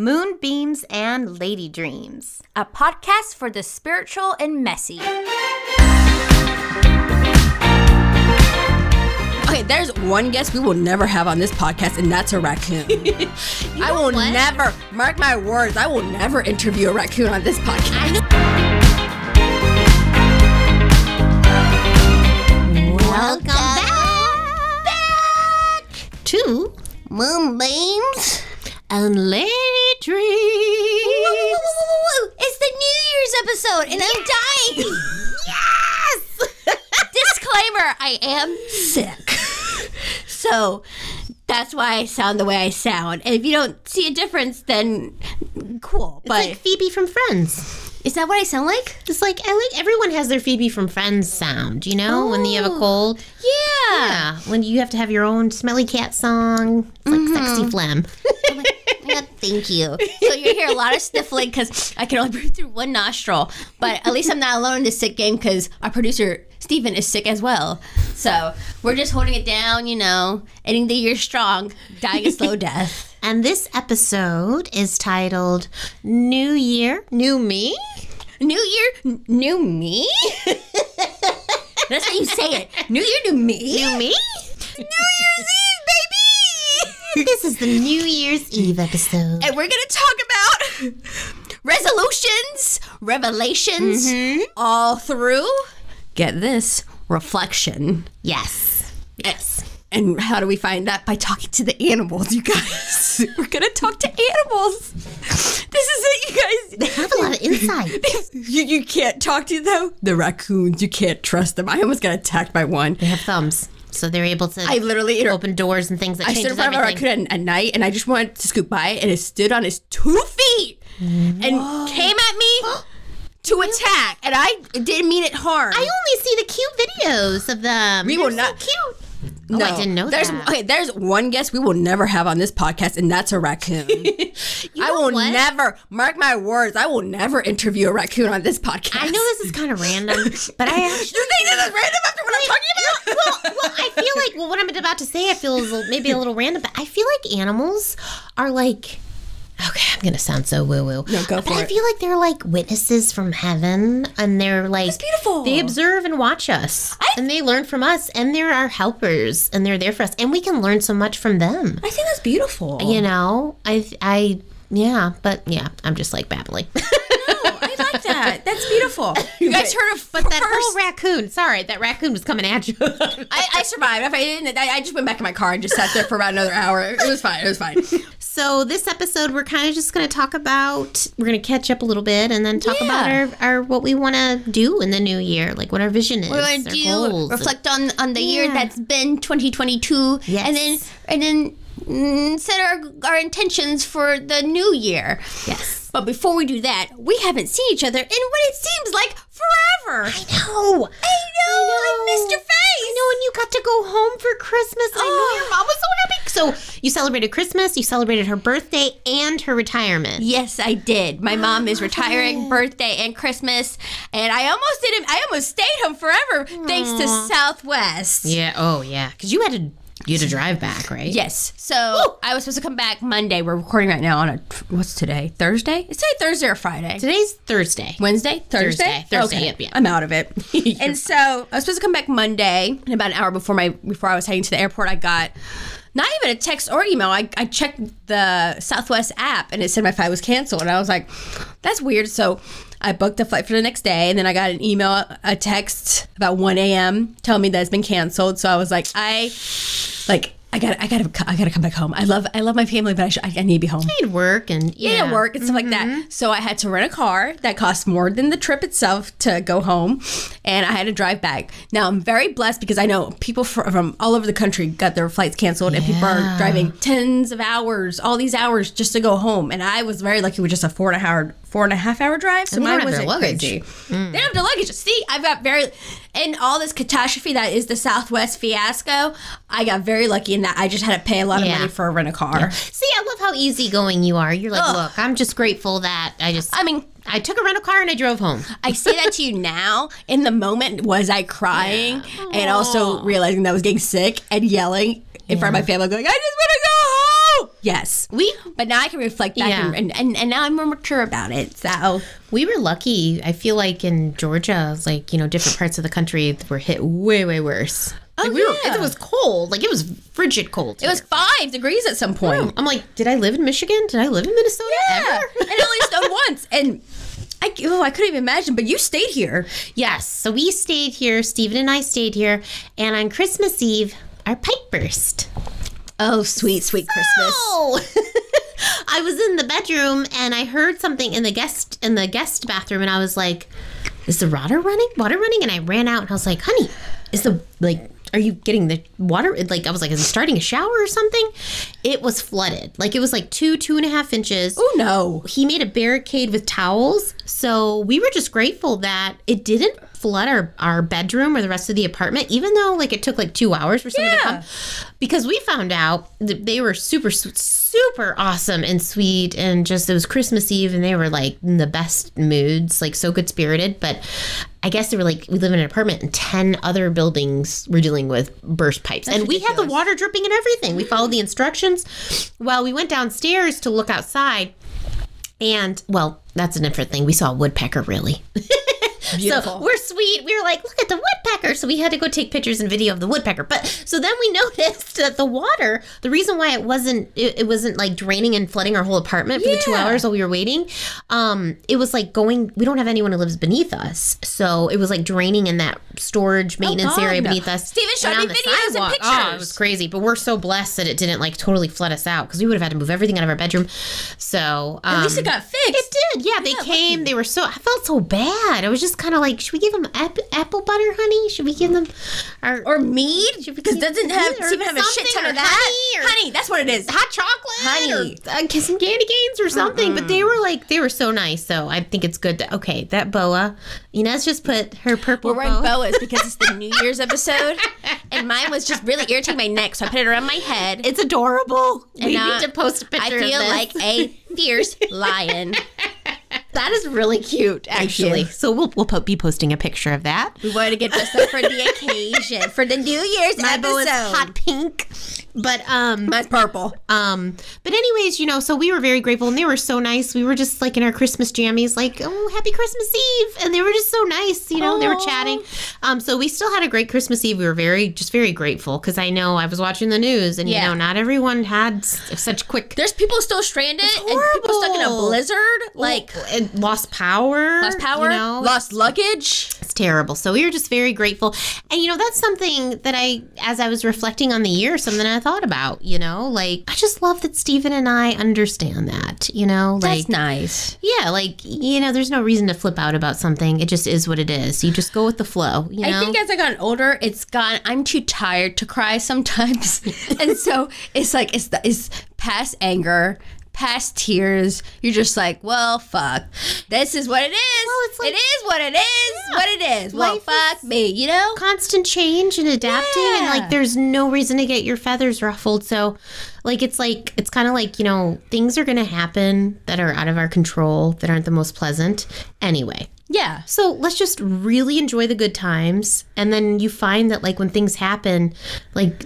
Moonbeams and Lady Dreams. a podcast for the spiritual and messy. Okay, there's one guest we will never have on this podcast, and that's a raccoon. I will what? never, mark my words, I will never interview a raccoon on this podcast. Welcome back, to Moonbeams and Lady Dreams. It's the New Year's episode, and I'm dying. yes. Disclaimer: I am sick, so that's why I sound the way I sound. And if you don't see a difference, then cool. It's But like Phoebe from Friends. Is that what I sound like? It's like I like everyone has their Phoebe from Friends sound, you know, when you have a Oh. cold. Yeah. Yeah, when you have to have your own smelly cat song. It's like mm-hmm. sexy phlegm. Thank you. So you hear a lot of sniffling because I can only breathe through one nostril. But at least I'm not alone in this sick game because our producer Stephen is sick as well. So we're just holding it down, you know, ending the year strong, dying a slow death. And this episode is titled New Year, New Me. New year, n- new me. That's how you say it. New year, new me. New me? New Year's Eve, baby. This is the New Year's Eve episode. and we're gonna talk about resolutions, revelations, mm-hmm. all through. Get this reflection. Yes. Yes. And how do we find that? By talking to the animals, you guys. We're gonna talk to animals. This is it, you guys. They have a lot of insight. You, you can't talk to them. The raccoons, you can't trust them. I almost got attacked by one. They have thumbs, so they're able to I literally, open doors and things like that I stood in front of a raccoon at, at night, and I just wanted to scoot by, and it stood on its two feet and came at me to attack, and I didn't mean it harm. I only see the cute videos of them. We They're will so not- cute. Oh, no, I didn't know there's, that. Okay, there's one guest we will never have on this podcast, and that's a raccoon. I will what? never, mark my words, I will never interview a raccoon on this podcast. I know this is kind of random, but I actually. You think this is random after what I'm talking about? well, well, I feel like well, what I'm about to say, I feel is maybe a little random, but I feel like animals are like. Okay, I'm gonna sound so woo woo. No, go but for I it. feel like they're like witnesses from heaven, and they're like beautiful. They observe and watch us, and they learn from us, and they're our helpers, and they're there for us, and we can learn so much from them. I think that's beautiful. You know, I, I, yeah, but yeah, I'm just like babbling. No, I like that. That's beautiful. You guys heard of But that whole raccoon, sorry, that raccoon was coming at you. I, I survived. If I didn't, I, I just went back in my car and just sat there for about another hour. It was fine. It was fine. So this episode, we're kind of just going to talk about. We're going to catch up a little bit, and then talk Yeah. about our, our what we want to do in the new year, like what our vision is. We're going our to goals. reflect on on the year that's been 2022, Yes. and then and then mm, set our our intentions for the new year. yes. But before we do that, we haven't seen each other in what it seems like forever. I know. I know. I missed your face. I know, and you got to go home for Christmas. I know Oh. your mom was so happy. So you celebrated Christmas, you celebrated her birthday and her retirement. Yes, I did. My mom is oh. retiring, birthday and Christmas, and I almost didn't. I almost stayed home forever thanks to Southwest. Yeah. Oh, yeah. Because you had to you had to drive back, right? Yes. So I was supposed to come back Monday. We're recording right now on a what's today? Thursday? It's today Thursday or Friday? Today's Thursday. Wednesday? Thursday. Thursday, Okay. yep, yep. I'm out of it. and so I was supposed to come back Monday, and about an hour before my before I was heading to the airport, I got not even a text or email. I, I checked the Southwest app and it said my flight was canceled. And I was like, that's weird. So I booked a flight for the next day, and then I got an email, a text about 1 a.m. telling me that it's been canceled. So I was like, I like I got I got to I got to come back home. I love I love my family, but I, should, I, I need to be home. I Need work and Yeah, yeah, Mm-hmm. work and stuff like that. So I had to rent a car that cost more than the trip itself to go home, and I had to drive back. Now I'm very blessed because I know people from all over the country got their flights canceled, and people are driving tens of hours, all these hours just to go home. And I was very lucky with just a four and a hour four and a half hour drive. So mine wasn't luggage. crazy. Mm. They don't have their luggage. See, I've got very in all this catastrophe that is the Southwest fiasco. I got very lucky in that I just had to pay a lot of Yeah. money for a rent a car. See, I love how easygoing you are. You're like, Ugh. look, I'm just grateful that I just I mean, I took a rental car and I drove home. I say that to you now. In the moment, was I crying and also realizing that I was getting sick and yelling in front of my family, going, "I just want to go home. Yes. We But now I can reflect back Yeah. and, and, and, now I'm more mature about it. So we were lucky. I feel like in Georgia, like you know, different parts of the country were hit way way worse. Oh, Like, we were, yeah. it was cold. Like it was frigid cold. it was five degrees at some point. I'm like, did I live in Michigan? Did I live in Minnesota? Yeah. Ever? and it only snowed once. And I, oh, I couldn't even imagine, but you stayed here. Yes. So we stayed here. Stephen and I stayed here, and on Christmas Eve, our pipe burst. Oh, sweet, sweet Christmas. Oh. I was in the bedroom and I heard something in the guest in the guest bathroom, and I was like, "Is the water running? Water running?" And I ran out and I was like, "Honey, is the like." Are you getting the water? Like I was like, is it starting a shower or something? It was flooded. Like it was like two, two and a half inches. Oh, no. he made a barricade with towels. So we were just grateful that it didn't flood our, our bedroom or the rest of the apartment, even though like it took like two hours for someone to come. Because we found out that they were super, super awesome and sweet. And just it was Christmas Eve and they were like in the best moods, like so good spirited. But I guess they were like, we live in an apartment and 10 other buildings were dealing with burst pipes. and we had the water dripping and everything. We followed the mm-hmm. instructions. Well, we went downstairs to look outside. And well, that's a different thing. We saw a woodpecker really. Beautiful. So we're sweet. We were like, look at the woodpecker. So we had to go take pictures and video of the woodpecker. But so then we noticed that the water, the reason why it wasn't, it, it wasn't like draining and flooding our whole apartment for the two hours while we were waiting. Um, it was like going. We don't have anyone who lives beneath us, so it was like draining in that storage maintenance God, area beneath us. Steven showed and me videos and sidewalk. Oh, it was crazy. But we're so blessed that it didn't like totally flood us out because we would have had to move everything out of our bedroom. So um, At least it got fixed. it did. Yeah, they came. They were so. I felt so bad. I was just kind of like, should we give them ap- apple butter, honey? Should we give them our or mead because doesn't have Or Steven have a shit ton of that. honey, or- honey, that's what it is. hot chocolate, Honey. or uh, some candy canes or something? But they were like, they were so nice. So I think it's good. To, okay, that boa. Inez just put her purple We're wearing boa. boas because it's the New Year's episode, and mine was just really irritating my neck, so I put it around my head. It's adorable. we now need to post a picture. feel of this. I feel like a fierce lion. That is really cute, actually. So we'll we'll po- be posting a picture of that. We wanted to get dressed up for the occasion for the New Year's My episode. boa is hot pink, but um. Mine's purple. Um, but anyways, you know, so we were very grateful and they were so nice. We were just like in our Christmas jammies, like, oh, happy Christmas Eve. And they were just so nice, you know, they were chatting. Um, so we still had a great Christmas Eve. We were very, just very grateful because I know I was watching the news and, Yeah. you know, not everyone had such quick. There's people still stranded and people stuck in a blizzard. Like and lost power. lost power, You know, lost luggage. it's terrible. So we were just very grateful. And you know, that's something that I as I was reflecting on the year, something I thought about, you know, like I just love that Stephen and I understand that, you know, like That's nice. yeah, like you know, there's no reason to flip out about something. It just is what it is. You just go with the flow, you know. I think as I got older, it's gone. I'm too tired to cry sometimes, and so it's like it's the, it's past anger, past tears. You're just like, well, fuck. This is what it is. it's like- it is what it is. What it is. Well, Life fuck me. You know. constant change and adapting and like there's no reason to get your feathers ruffled so like it's like it's kind of like you know things are to happen that are out of our control that aren't the most pleasant anyway Yeah. So let's just really enjoy the good times. And then you find that, like, when things happen, like,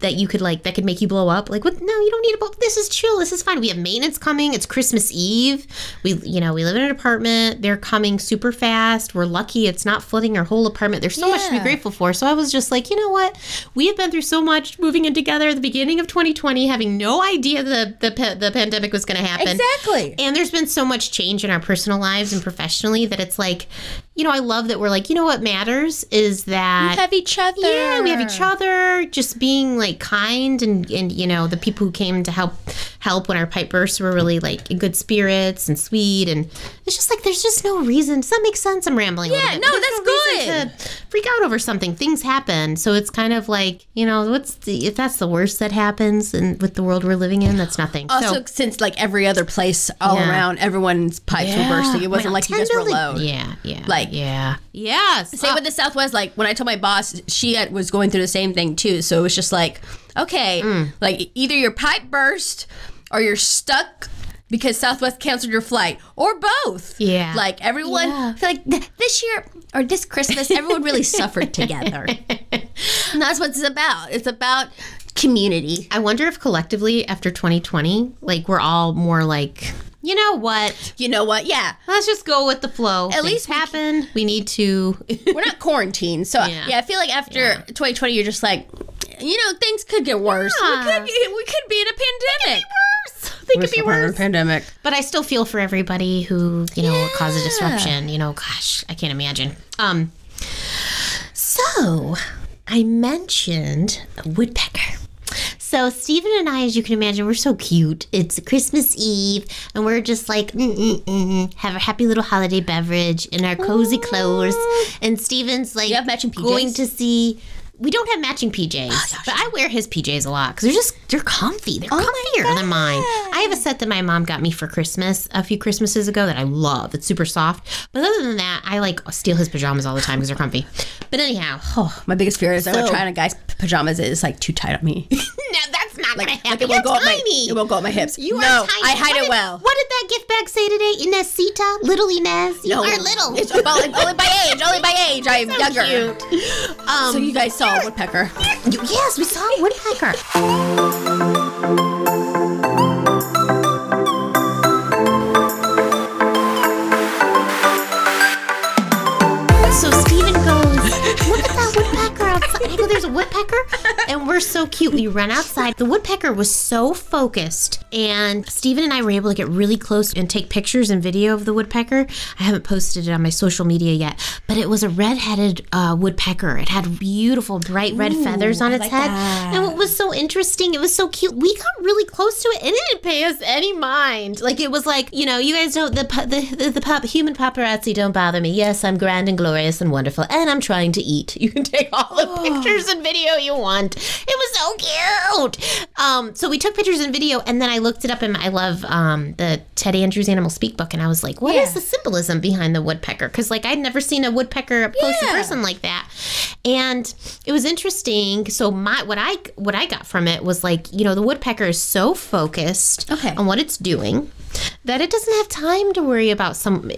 that you could, like, that could make you blow up. Like, what? No, you don't need to blow This is chill. This is fine. We have maintenance coming. It's Christmas Eve. We, you know, we live in an apartment. They're coming super fast. We're lucky it's not flooding our whole apartment. There's so much to be grateful for. So I was just like, you know what? We have been through so much moving in together at the beginning of 2020, having no idea the, the, the pandemic was going to happen. Exactly. And there's been so much change in our personal lives and professionally that it's like, like you know, I love that we're like, you know what matters is that We have each other. yeah, we have each other, just being like kind and and you know, the people who came to help help when our pipe bursts were really like in good spirits and sweet and it's just like there's just no reason. Does that make sense? I'm rambling. Yeah, bit. no, that's reason to freak out over something. Things happen. So it's kind of like, you know, what's the if that's the worst that happens and with the world we're living in, that's nothing. Also, so, since like every other place all Yeah. around, everyone's pipes were bursting. It oh wasn't Well, like you guys were 10 million- alone. Yeah, yeah. Like- yeah. Yes. Same with the Southwest. Like when I told my boss, she had, was going through the same thing too. So it was just like, okay, Mm. like either your pipe burst or you're stuck because Southwest canceled your flight, or both. Yeah. Like everyone, Yeah. I feel like th- this year or this Christmas, everyone really suffered together. And that's what it's about. It's about community. I wonder if collectively after 2020, like we're all more like, you know what? You know what? Yeah. Let's just go with the flow. At least we happen. We need to. We're not quarantined. So Yeah. yeah, I feel like after 2020 you're just like you know, things could get worse. Yeah. We, could, we could be in a pandemic. Worse, they could be worse. Pandemic. But I still feel for everybody who, you know, caused a disruption. You know, gosh, I can't imagine. Um, so I mentioned a woodpecker. So Stephen and I, as you can imagine, we're so cute. It's Christmas Eve, and we're just like Mm-mm-mm, have a happy little holiday beverage in our cozy clothes. And Stephen's like you have matching PJs? going to see. We don't have matching PJs, but I wear his PJs a lot because they're just they're comfy. They're oh comfier than mine. I have a set that my mom got me for Christmas a few Christmases ago that I love. It's super soft. But other than that, I like steal his pajamas all the time because they're comfy. But anyhow, oh, My biggest fear is I would So- try on a guy's pajamas. It's like too tight on me. no, that's not gonna happen. like it You're won't go up my tiny. it won't go up my hips. You no, are tiny. I hide What it did- well. What did that gift bag say today? Inesita? Little Inez? You No, are little. It's about, like, only by age. Only by age. I'm younger. cute. Um, So you guys saw a woodpecker. you- yes, we saw a woodpecker. I go, there's a woodpecker? And we're so cute. We run outside. The woodpecker was so focused. And Steven and I were able to get really close and take pictures and video of the woodpecker. I haven't posted it on my social media yet, but it was a red-headed uh, woodpecker. It had beautiful bright red feathers on its like head. that. And what was so interesting, it was so cute. We got really close to it and it didn't pay us any mind. Like it was like, you know, you guys don't the the the, the pop, human paparazzi don't bother me. Yes, I'm grand and glorious and wonderful, and I'm trying to eat. You can take all of pictures and video you want. It was so cute. Um, so we took pictures and video, and then I looked it up, and I love um the Ted Andrews Animal Speak book, and I was like, what is Yeah. the symbolism behind the woodpecker? Because like I'd never seen a woodpecker up close Yeah. person like that, and it was interesting. So my what I what I got from it was like you know the woodpecker is so focused Okay. on what it's doing that it doesn't have time to worry about some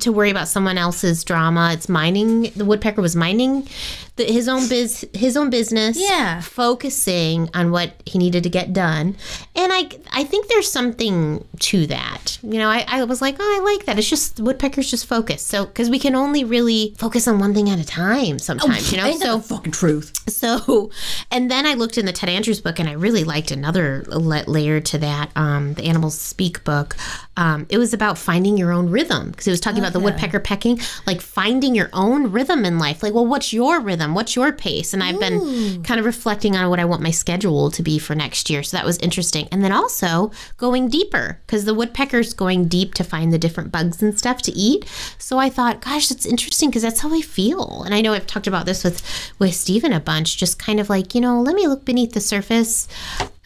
to worry about someone else's drama. It's mining. the woodpecker was mining the, his own biz his own business. Yeah. focusing on what he needed to get done, and I I think there's something to that. You know, I, I was like, oh, I like that. It's just woodpeckers just focus. So because we can only really focus on one thing at a time sometimes. you know, so the fucking truth. so, and then I looked in the Ted Andrews book, and I really liked another layer to that. Um, the Animals Speak book. Um, it was about finding your own rhythm because it was talking about the woodpecker pecking, like finding your own rhythm in life. Like, well, what's your rhythm? What's your pace? And I've been mm. kind of reflecting on what I want my schedule to be for next year. So that was interesting. And then also going deeper because the woodpecker's going deep to find the different bugs and stuff to eat. So I thought, gosh, that's interesting because that's how I feel. And I know I've talked about this with with Stephen a bunch, just kind of like, you know, let me look beneath the surface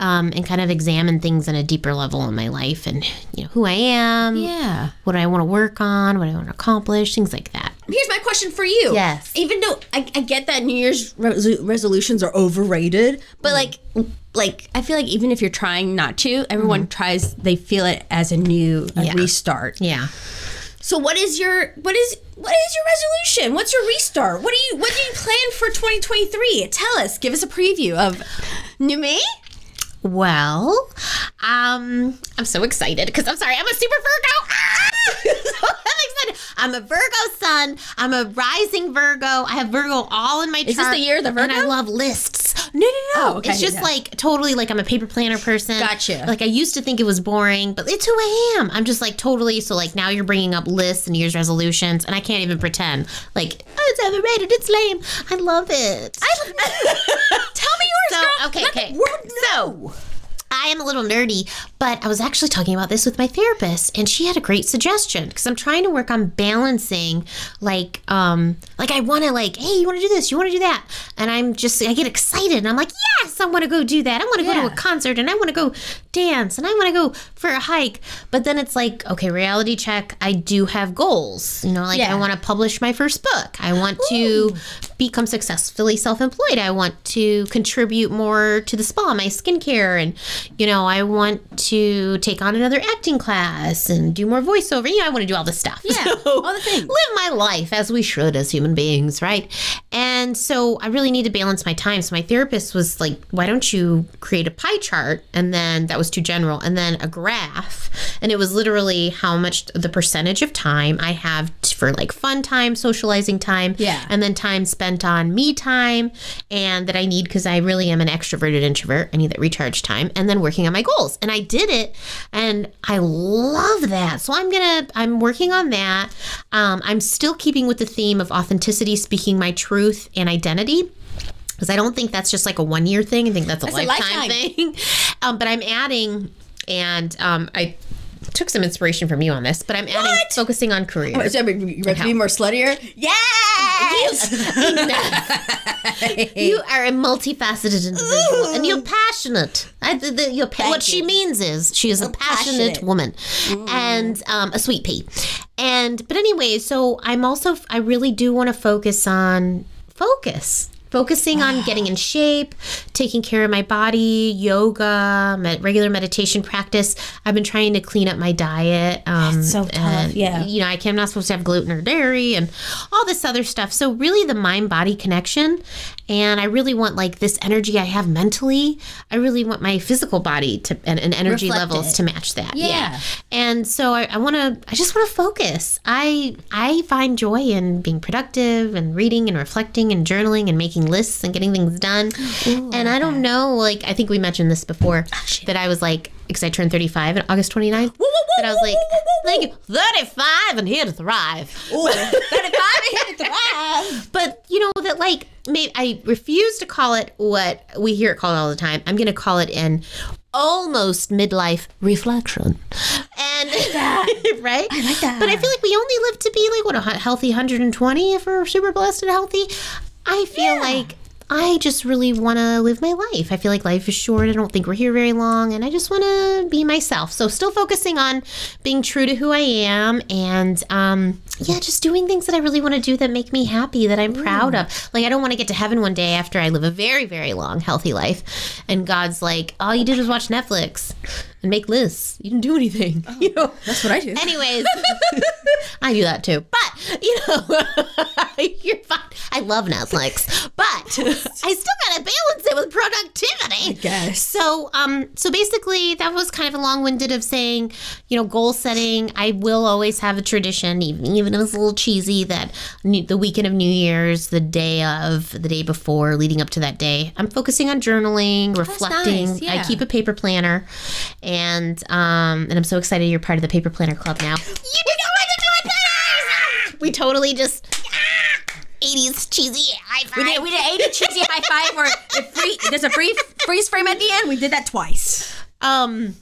um, and kind of examine things on a deeper level in my life and, you know, who I am, Yeah. what I want to work on, what I want to accomplish, things like that. Here's my question for you. Yes. Even though I, I get that New Year's resolu- resolutions are overrated, but like, like I feel like even if you're trying not to, everyone tries. They feel it as a new a Yeah. restart. Yeah. So what is your what is what is your resolution? What's your restart? What do you what do you plan for 2023? Tell us. Give us a preview of new me. Well, um, I'm so excited because I'm sorry, I'm a super Virgo. Ah! so I'm excited. I'm a Virgo sun. I'm a rising Virgo. I have Virgo all in my Is this the year of the Virgo? And I love lists. No, no, no. Oh, okay, It's just yeah. like totally like I'm a paper planner person. Gotcha. Like I used to think it was boring, but it's who I am. I'm just like totally. So like now you're bringing up lists and New Year's resolutions, and I can't even pretend like oh, it's overrated. It's lame. I love it. I love it. Tell me yours, So, girl. okay, okay. world So, know. I am a little nerdy, but I was actually talking about this with my therapist, and she had a great suggestion because I'm trying to work on balancing, like, um, like I want to, like, hey, you want to do this, you want to do that, and I'm just, I get excited, and I'm like, yes, I want to go do that, I want to go to a concert, and I want to go dance, and I want to go for a hike, but then it's like, okay, reality check, I do have goals, you know, like Yeah. I want to publish my first book, I want to become successfully self-employed, I want to contribute more to the spa, my skincare, and you know, I want to take on another acting class and do more voiceover. You know, I want to do all this stuff. Yeah, all the things. Live my life as we should as human beings, right? And so I really need to balance my time. So my therapist was like, why don't you create a pie chart? And then that was too general. And then a graph. And it was literally how much the percentage of time I have for like fun time, socializing time. Yeah. And then time spent on me time and that I need because I really am an extroverted introvert. I need that recharge time. And then working on my goals. And I did it. And I love that. So I'm going to, I'm working on that. Um, I'm still keeping with the theme of authenticity, speaking my truth and identity because I don't think that's just like a one year thing. I think that's a That's a lifetime, lifetime. thing. Um, but I'm adding, and um, I took some inspiration from you on this, but I'm adding What? focusing on career. Oh, so you ready to be more sluttier? Yes. you are a multifaceted individual, and you're passionate. I, the, the, you're pa- what she means is she is a passionate, passionate. woman, and um, a sweet pea. And but anyway, so I'm also I really do want to focus on focus. Focusing on getting in shape, taking care of my body, yoga, med- regular meditation practice. I've been trying to clean up my diet. Um, so tough, and, yeah. You know, I can, I'm not supposed to have gluten or dairy and all this other stuff. So, really, the mind body connection. And I really want like this energy I have mentally. I really want my physical body to and, and energy Reflect levels it. to match that. Yeah. And so I, I want to. I just want to focus. I I find joy in being productive and reading and reflecting and journaling and making lists and getting things done. and I don't know. Like I think we mentioned this before that I was like because I turned 35 on August 29th. That I was like, thank you, 35 and here to thrive. But you know that like maybe I refuse to call it what we hear it called all the time. I'm going to call it an almost midlife reflection. And right? I like that. But I feel like we only live to be like what a healthy 120 if we're super blessed and healthy. I feel like I just really want to live my life. I feel like life is short. I don't think we're here very long, and I just want to be myself. So, still focusing on being true to who I am, and um, yeah, just doing things that I really want to do that make me happy, that I'm proud of. Like, I don't want to get to heaven one day after I live a very, very long, healthy life, and God's like, all you did was watch Netflix and make lists. You didn't do anything. You know. That's what I do. Anyways, I do that too. But, you know, you're fine. I love Netflix, but I still gotta balance it with productivity. I guess. So, um, so basically, that was kind of a long-winded of saying, you know, goal setting. I will always have a tradition, even even if it's a little cheesy, that new, the weekend of New Year's, the day of, the day before, leading up to that day, I'm focusing on journaling, reflecting. nice, I keep a paper planner, and um, and I'm so excited you're part of the paper planner club now. You we We totally just. 80s cheesy high five. We did, we did 80 cheesy high five it free, there's a free, freeze frame at the end. We did that twice. Um,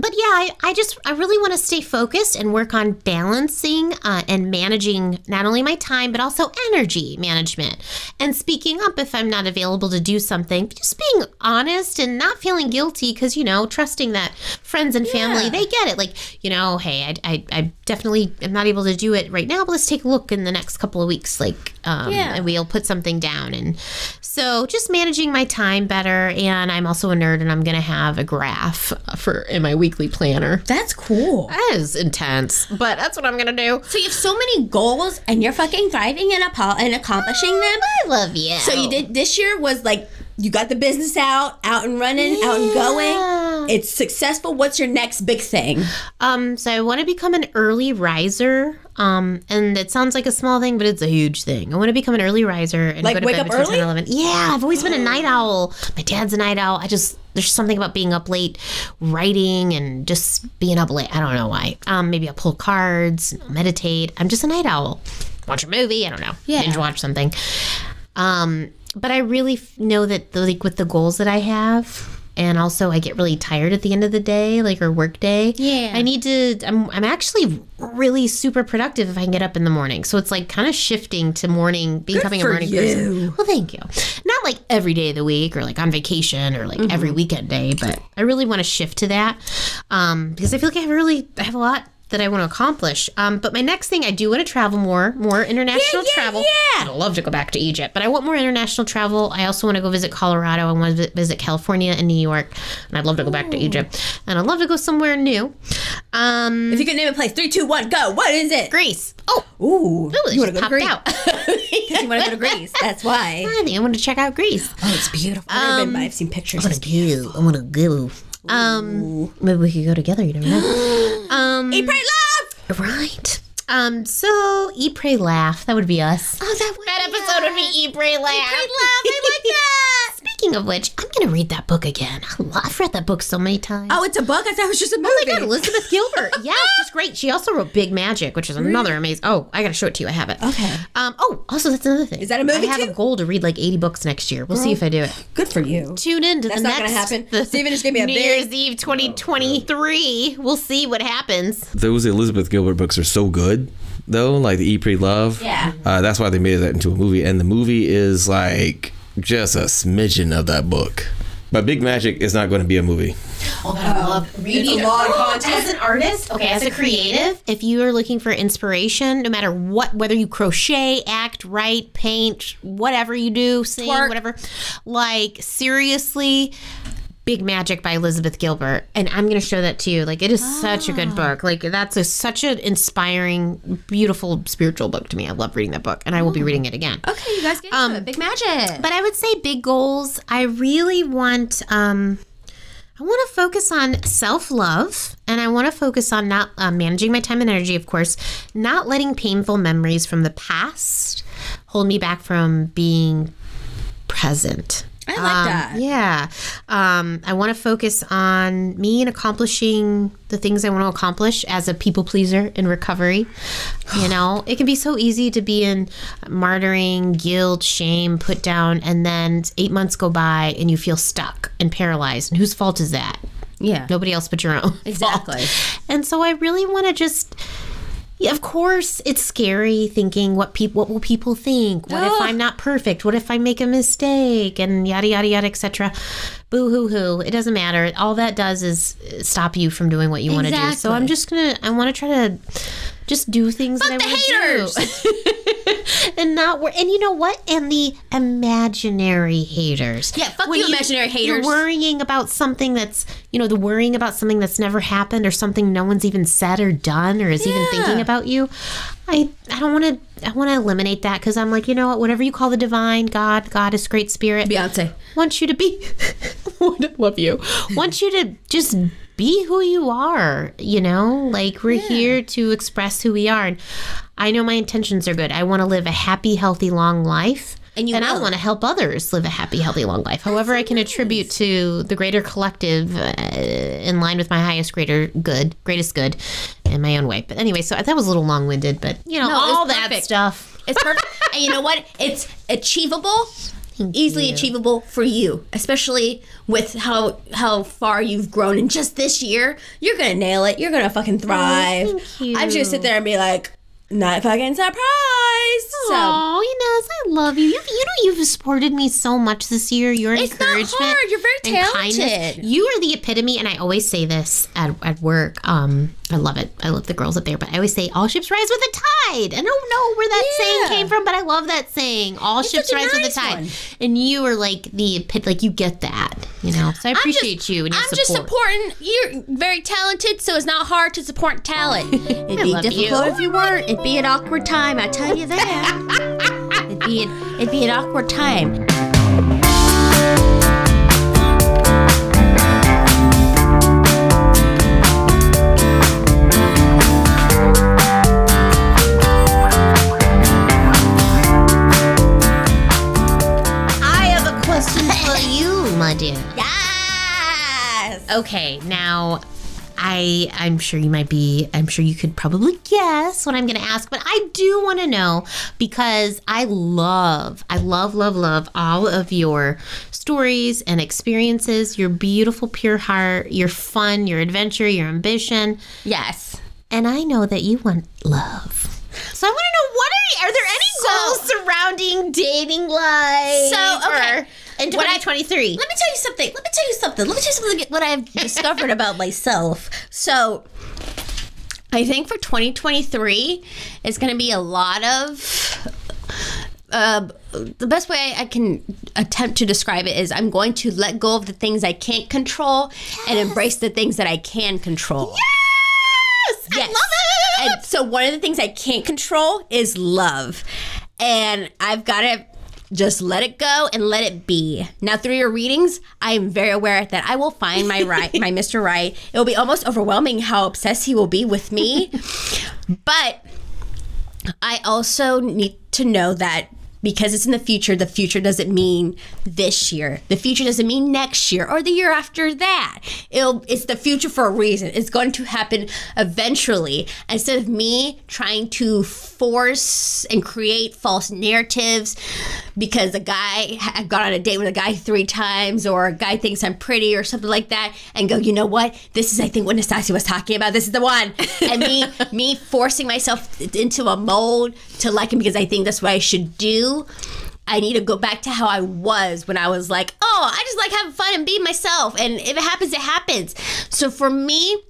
but yeah, I, I just I really want to stay focused and work on balancing uh, and managing not only my time but also energy management and speaking up if I'm not available to do something. Just being honest and not feeling guilty because you know trusting that friends and family Yeah. they get it. Like you know, hey, I, I, I definitely am not able to do it right now, but let's take a look in the next couple of weeks. Like um, Yeah. and we'll put something down and so just managing my time better and i'm also a nerd and i'm gonna have a graph for in my weekly planner That's cool. that is intense but that's what i'm gonna do So you have so many goals and you're fucking thriving and, apo- and accomplishing them. i love you So you did this year was like you got the business out, out and running, out and going. It's successful. What's your next big thing? um so i want to become an early riser um and it sounds like a small thing but it's a huge thing. I want to become an early riser and Like go to wake bed up between 10 and 11 yeah i've always been a night owl. My dad's a night owl. I just there's something about being up late writing and just being up late. I don't know why. Um maybe i'll pull cards meditate. I'm just a night owl. Watch a movie i don't know. Yeah. binge watch something. Um but i really f- know that the, like with the goals that i have and also i get really tired at the end of the day like or work day. Yeah. i need to i'm, I'm actually really super productive if i can get up in the morning. So it's like kind of shifting to morning becoming a morning you. person well thank you. Not like every day of the week or like on vacation or like every weekend day but i really want to shift to that um because i feel like i have really i have a lot that I want to accomplish. Um, but my next thing, I do want to travel more, more international yeah, travel. yeah. I'd love to go back to Egypt, but I want more international travel. I also want to go visit Colorado. I want to visit California and New York, and I'd love to go back to Egypt. And I'd love to go somewhere new. Um, If you could name a place, three, two, one, go. What is it? Greece. Oh, Ooh, it you want to go to Greece? Because you want to go to Greece. That's why. I think I want to check out Greece. Oh, it's beautiful. I've been, I've seen pictures. It's go. I want to go. Um, maybe we could go together. You never know. um, Eat, pray, love. right. Um, so eat, pray, laugh. That would be us. Oh, that, would That be episode would be eat, pray, laugh. Pray, laugh. I like that. Speaking of which, I'm gonna read that book again. I love, I've read that book so many times. Oh, it's a book. I thought it was just a movie. Oh my god, Elizabeth Gilbert. Yeah, she's great. She also wrote Big Magic, which is another amazing. Oh, I gotta show it to you. I have it. Okay. Um. Oh, also that's another thing. Is that a movie I have too? a goal to read like 80 books next year. We'll see if I do it. Good for you. Tune in to That's the not next. gonna happen. The Steven is gonna be a New big- Year's Eve 2023. We'll see what happens. Those Elizabeth Gilbert books are so good, though. Like the Eat, Pray, Love. Yeah. Uh, that's why they made that into a movie, and the movie is like just a smidgen of that book. But Big Magic is not going to be a movie. Oh, but I love reading. It's a long content. As an artist, okay, as a creative, if you are looking for inspiration, no matter what, whether you crochet, act, write, paint, whatever you do, sing, Twerk. whatever, like seriously. Big Magic by Elizabeth Gilbert, and I'm going to show that to you. Like, it is such a good book. Like, that's a, such an inspiring, beautiful spiritual book to me. I love reading that book, and I will be reading it again. Okay, you guys get Um, it. Big magic. But I would say big goals. I really want. Um, I want to focus on self love, and I want to focus on not uh, managing my time and energy. Of course, not letting painful memories from the past hold me back from being present. I like Um, that. Yeah. Um, I want to focus on me and accomplishing the things I want to accomplish as a people pleaser in recovery. You know, it can be so easy to be in martyring, guilt, shame, put down, and then eight months go by and you feel stuck and paralyzed. And whose fault is that? Yeah. Nobody else but your own. fault. Exactly. And so I really want to just. Yeah, of course, it's scary thinking what people what will people think? What if I'm not perfect? What if I make a mistake? And yada yada yada, etc. Boo hoo hoo. It doesn't matter. All that does is uh, stop you from doing what you want to do. So I'm just gonna. I want to try to just do things that the to do, and not wor- And you know what? And the imaginary haters. Yeah, fuck When you, imaginary haters. You're worrying about something that's you know the worrying about something that's never happened or something no one's even said or done or is even thinking about you. I I don't want to. I want to eliminate that because I'm like you know what? Whatever you call the divine God, Goddess, Great Spirit, Beyonce. wants you to be. Love you. wants you to just be who you are. You know, like we're here to express who we are, and I know my intentions are good. I want to live a happy, healthy, long life. And you and I want to help others live a happy, healthy, long life. However, I can attribute to the greater collective, uh, in line with my highest greater good, greatest good, in my own way. But anyway, so that was a little long winded, but you know, No, all that stuff. It's perfect. and you know what? It's achievable. Easily you. achievable for you, especially with how how far you've grown in just this year. You're gonna nail it. You're gonna fucking thrive. Oh, thank you. I'm just sit there and be like, not fucking surprised. So Oh, Inez, I love you. You, you know, you've supported me so much this year. Your It's not hard. You're very kindness. talented. You are the epitome, and I always say this at, at work. Um, I love it. I love the girls up there, but I always say, "All ships rise with the tide." I don't know where that Yeah. saying came from, but I love that saying. All ships such a rise with the tide, one. and you are like the epit- like you get that, you know. So I appreciate just, you and your I'm support. just supporting. You're very talented, so it's not hard to support talent. It'd be difficult you. if you weren't. It'd be an awkward time. I tell you that. it'd be an, it'd be an awkward time. Okay, now I I'm sure you might be I'm sure you could probably guess what I'm going to ask, but I do want to know because I love I love love love all of your stories and experiences, your beautiful pure heart, your fun, your adventure, your ambition, Yes. and I know that you want love. So I want to know what are are there any So- goals surrounding dating life? So, okay. or- in What I- 2023. Let me tell you something. Let me tell you something. Let me tell you something what I've discovered about myself. So, I think for 2023, it's going to be a lot of. Uh, the best way I can attempt to describe it is I'm going to let go of the things I can't control and embrace the things that I can control. Yes, I love it. And so one of the things I can't control is love. And I've got to just let it go and let it be. Now through your readings, I am very aware that I will find my right, my Mr. Right. It will be almost overwhelming how obsessed he will be with me. but I also need to know that because it's in the future, the future doesn't mean this year. The future doesn't mean next year or the year after that. It'll, it's the future for a reason. It's going to happen eventually. Instead of me trying to force and create false narratives because a guy, I've gone on a date with a guy three times or a guy thinks I'm pretty or something like that and go, you know what? This is, I think, what Nastasia was talking about. This is the one. And me, me forcing myself into a mold to like him because I think that's what I should do. I need to go back to how I was when I was like, oh, I just like having fun and being myself. And if it happens, it happens. So for me,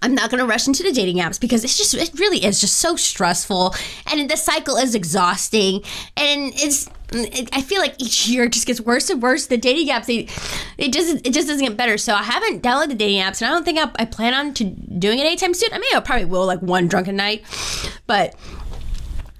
I'm not going to rush into the dating apps because it's just, it really is just so stressful. And the cycle is exhausting. And it's, it, I feel like each year just gets worse and worse. The dating apps, they, it just it just doesn't get better. So I haven't downloaded the dating apps, and I don't think I, I plan on to doing it anytime soon. I mean, I probably will like one drunken night, but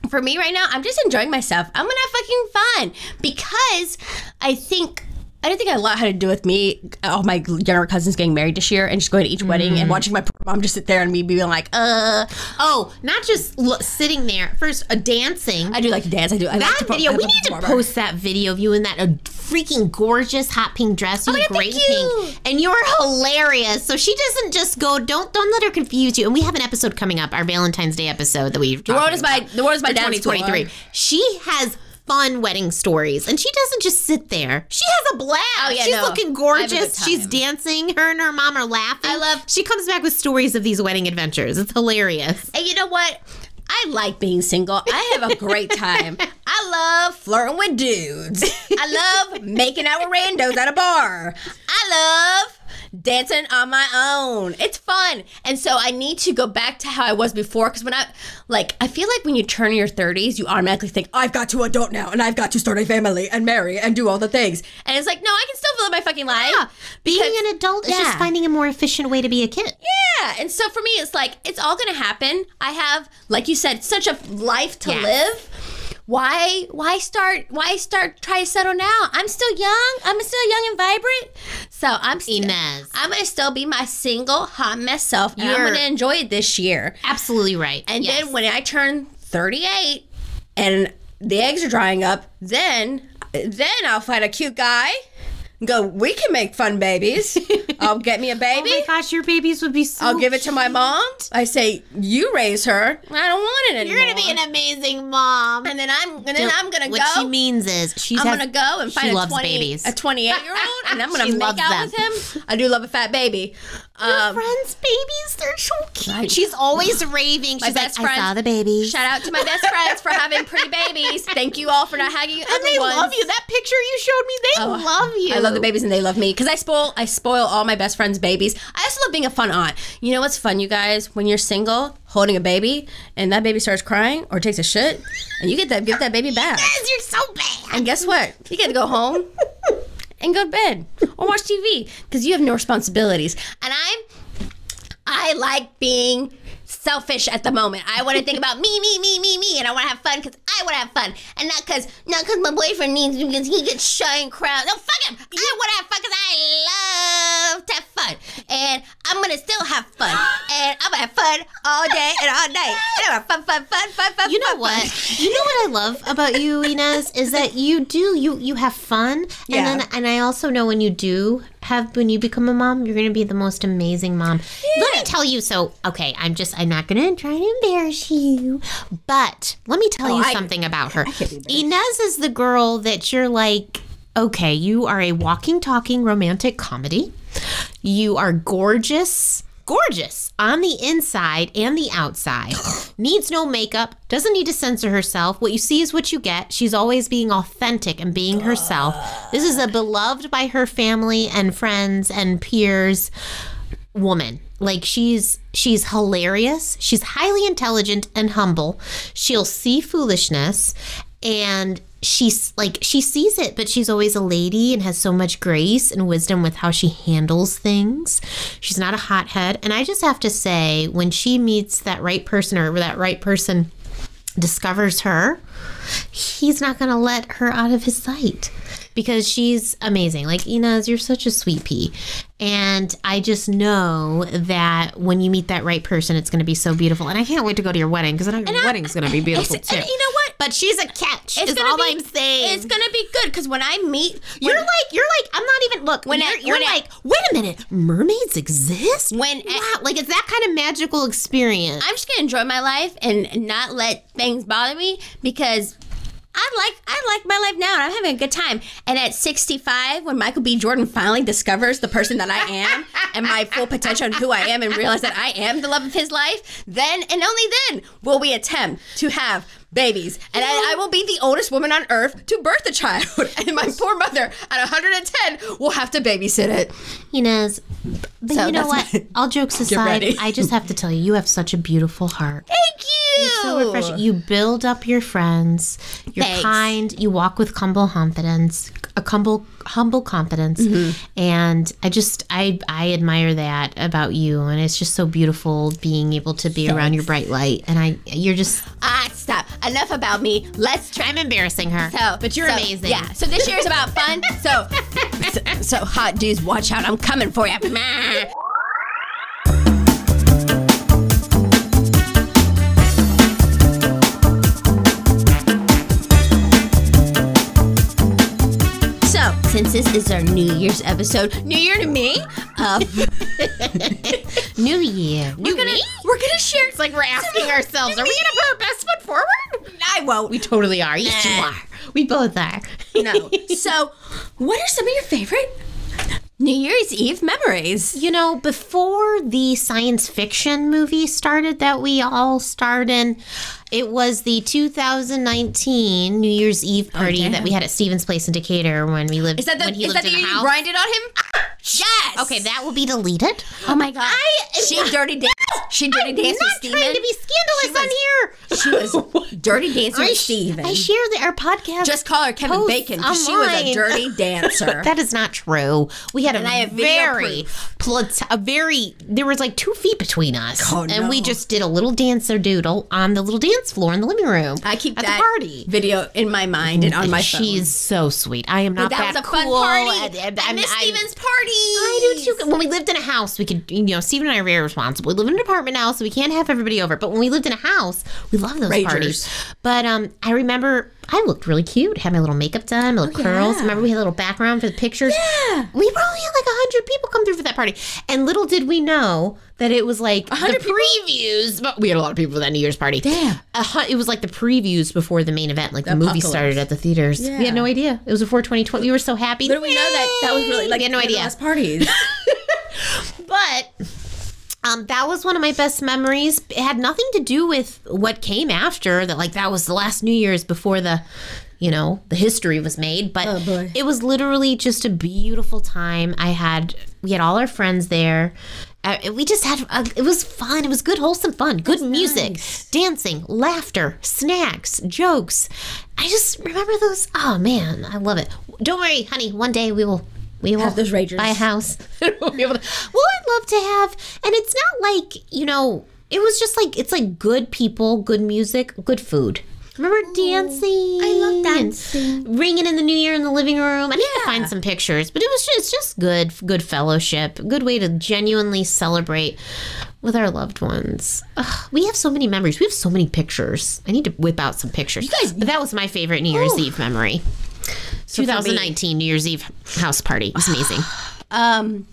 for me right now, I'm just enjoying myself. I'm gonna have fucking fun because I think I don't think a lot had to do with me, all my younger cousins getting married this year, and just going to each wedding and watching my poor mom just sit there and me being like, uh. Oh, not just sitting there. First, a dancing. I do like to dance. I do. I like that po- video, we need to post that video of you in that a freaking gorgeous hot pink dress. You Oh, yeah, great thank you. pink, and you're hilarious. So she doesn't just go. Don't don't let her confuse you. And we have an episode coming up, our Valentine's Day episode that we. The world is my the world is my dance 2023. She has fun wedding stories, and she doesn't just sit there. She has a blast. Oh, yeah, she's no. looking I have a gorgeous. She's dancing. Her and her mom are laughing. I love- She comes back with stories of these wedding adventures. It's hilarious. And you know what? I like being single. I have a great time. I love flirting with dudes. I love making out with randos at a bar. I love dancing on my own. It's fun. And so I need to go back to how I was before because when I, like, I feel like when you turn your 30s, you automatically think, I've got to adult now and I've got to start a family and marry and do all the things. And it's like, no, I can still live my fucking life. Being Because- an adult is yeah. just finding a more efficient way to be a kid. Yeah, and so for me, it's like it's all gonna happen. I have, like you said, such a life to Yes. live. Why, why start? Why start? Try to settle now. I'm still young. I'm still young and vibrant. So I'm still. Inez. I'm gonna still be my single hot mess self, and I'm You're- gonna enjoy it this year. Absolutely right. And Yes. then when I turn 38 and the eggs are drying up, then then I'll find a cute guy. And Go, we can make fun babies. I'll get me a baby. Oh my gosh, your babies would be so. I'll give it to my mom. I say, you raise her. I don't want it anymore. You're gonna be an amazing mom. and then I'm and then I'm gonna what go. she means is she's I'm has- gonna go and she find a loves 20, babies. a 28 year old, and I'm gonna She make out them. with him. I do love a fat baby. Um, friends' babies, they're so cute. Right. She's always raving. my She's best like, friend. I saw the baby. Shout out to my best friends for having pretty babies. Thank you all for not having and they ones. love you. That picture you showed me, they Oh, love you. I love the babies and they love me because I spoil I spoil all my best friends' babies. I also love being a fun aunt. You know what's fun, you guys? When you're single, holding a baby, and that baby starts crying or takes a shit, and you get that give that baby back. Yes, you're so bad. And guess what? You get to go home and go to bed or watch TV because you have no responsibilities. And I'm I like being selfish at the moment. I want to think about me, me, me, me, me, and I want to have fun because I want to have fun, and not because not because my boyfriend needs me because he gets shy and crowd. No, fuck him. I want to have fun because I and I'm gonna still have fun, and I'm gonna have fun all day and all night. And I'm gonna have fun, fun, fun, fun, fun. You know fun, what? fun. You know what I love about you, Inez, is that you do you you have fun, Yeah. and then and I also know when you do have when you become a mom, you're gonna be the most amazing mom. Let me tell you. So okay, I'm just I'm not gonna try to embarrass you, but let me tell oh, you I- something about her. Inez is the girl that you're like. Okay, you are a walking, talking romantic comedy. You are gorgeous, gorgeous on the inside and the outside. Needs no makeup, doesn't need to censor herself. What you see is what you get. She's always being authentic and being herself. This is a beloved by her family and friends and peers woman. Like she's she's hilarious. She's highly intelligent and humble. She'll see foolishness and she's like she sees it but she's always a lady and has so much grace and wisdom with how she handles things she's not a hothead and i just have to say when she meets that right person or that right person discovers her he's not going to let her out of his sight because she's amazing. Like Inez, you're such a sweet pea. And I just know that when you meet that right person, it's going to be so beautiful. And I can't wait to go to your wedding because I know your wedding's going to be beautiful too. and you know what? But she's a catch. It's is gonna all be, I'm saying. It's gonna be good because when I meet, you're when- like you're like I'm not even look. When you're, I- you're when I- like wait a minute, mermaids exist. When I- wow, like it's that kind of magical experience. I'm just gonna enjoy my life and not let things bother me because I like I like my life now and I'm having a good time. And at 65, when Michael B. Jordan finally discovers the person that I am and my full potential and who I am and realize that I am the love of his life, then and only then will we attempt to have babies. And I, I will be the oldest woman on earth to birth a child. And my poor mother at 110 will have to babysit it. Inez, but So you know what? my- All jokes aside. I just have to tell you, you have such a beautiful heart. Thank you. so refreshing. You build up your friends. You're Thanks. kind. You walk with humble confidence, a humble humble confidence, Mm-hmm. and I just I I admire that about you, and it's just so beautiful being able to be around your bright light. And I you're just Ah, stop. Enough about me. Let's try. I'm embarrassing her, So, but you're so, amazing. Yeah. So this year is about fun. So, so, so hot dudes, watch out! I'm coming for you. since this is our New Year's episode, New Year to me, um, New year, new we're gonna me. we're gonna share. It's like we're asking ourselves, are we gonna put our best foot forward? I won't. We totally are. Yes, you are. We both are. No. So, what are some of your favorite New Year's Eve memories? You know, before the science fiction movie started that we all starred in, it was the 2019 New Year's Eve oh, party that we had at Stephen's Place in Decatur when we lived Is that the when he is lived that the in year the you house. grinded on him? Ah, yes. Okay, that will be deleted. Oh my god. I- she dirty danced. She dirty I'm danced with not Steven. trying to be scandalous on here. She was oh dirty dancing I, with Steven. I share the, our podcast. Just call her Kevin Bacon because she was a dirty dancer. That is not true. We had a I have very, plat- a very. There was like two feet between us, Oh, and we just did a little dancer doodle on the little dance floor in the living room. I keep at that the party. video in my mind and on my phone. She's so sweet. I am not that that, was a fun cool. party. and- and I I'm- miss Steven's party. I do too. When we lived in a house, we could, you know, Steven and I are very responsible. We live in an apartment now, so we can't have everybody over. But when we lived in a house, we love those Ragers. parties. But um, I remember I looked really cute. Had my little makeup done, my little oh, curls. yeah. Remember we had a little background for the pictures. Yeah, we probably had like a hundred people come through for that party, and little did we know that it was like the 100 people? previews. But we had a lot of people for that New Year's party. Damn. A it was like the previews before the main event, like the, movie started at the theaters. We had no idea. It was before 2020. We were so happy. Little we know that that was really like we had no the idea. last parties. But um, that was one of my best memories. It had nothing to do with what came after. That like that was the last New Year's before the, you know, the history was made. But Oh, it was literally just a beautiful time. I had we had all our friends there. Uh, we just had uh it was fun. It was good, wholesome fun. Good music, dancing, laughter, snacks, jokes. I just remember those. Oh man, I love it. Don't worry, honey. One day we will. We will Have those ragers. buy a house. we'll be able to. Well, I'd love to have, and it's not like you know. It was just like it's like good people, good music, good food. Remember dancing? I love dancing. Ringing in the new year in the living room. I need to find some pictures, but it was just, it's just good, good fellowship, good way to genuinely celebrate with our loved ones. Ugh, we have so many memories. We have so many pictures. I need to whip out some pictures. You guys- but that was my favorite New Year's Oh. Eve memory. Me- 2019 New Year's Eve house party. It was amazing. Um,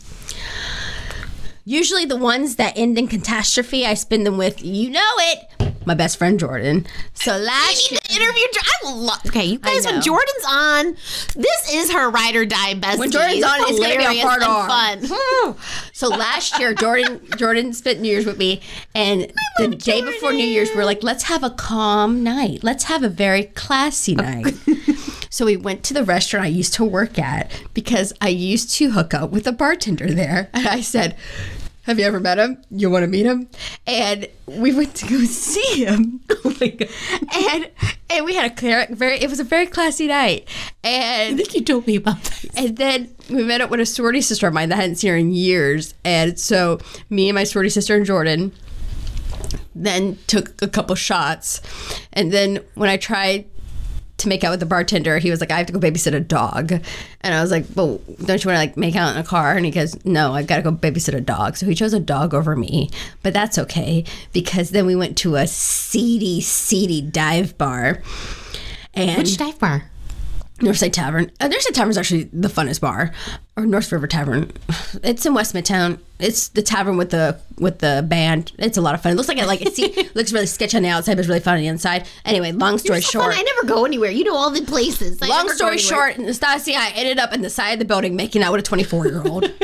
usually the ones that end in catastrophe, I spend them with you know it, my best friend Jordan. So last year, I need to interview. I love. Okay, you guys. When Jordan's on, this is her ride or die best. When Jordan's on, it's gonna be a hard and fun. so last year Jordan Jordan spent New Year's with me, and the day before New Year's, we are like, let's have a calm night. Let's have a very classy night. So we went to the restaurant I used to work at because I used to hook up with a bartender there. And I said, Have you ever met him? You want to meet him? And we went to go see him. Oh my god! And and we had a clear, very. It was a very classy night. And I think you told me about that. and then we met up with a sorority sister of mine that I hadn't seen her in years. And so me and my sorority sister and Jordan then took a couple shots. And then when I tried to make out with the bartender, he was like, I have to go babysit a dog. And I was like, Well, don't you want to like make out in a car? And he goes, No, I've gotta go babysit a dog. So he chose a dog over me. But that's okay because then we went to a seedy, seedy dive bar. And Which dive bar? Northside Tavern. Uh, Northside Tavern is actually the funnest bar, or North River Tavern. It's in West Midtown. It's the tavern with the with the band. It's a lot of fun. It looks like it like it see, looks really sketchy on the outside, but it's really fun on the inside. Anyway, long story So short. fun. I never go anywhere. You know all the places. I Long story short, Nastasia, I ended up in the side of the building making out with a 24 year old.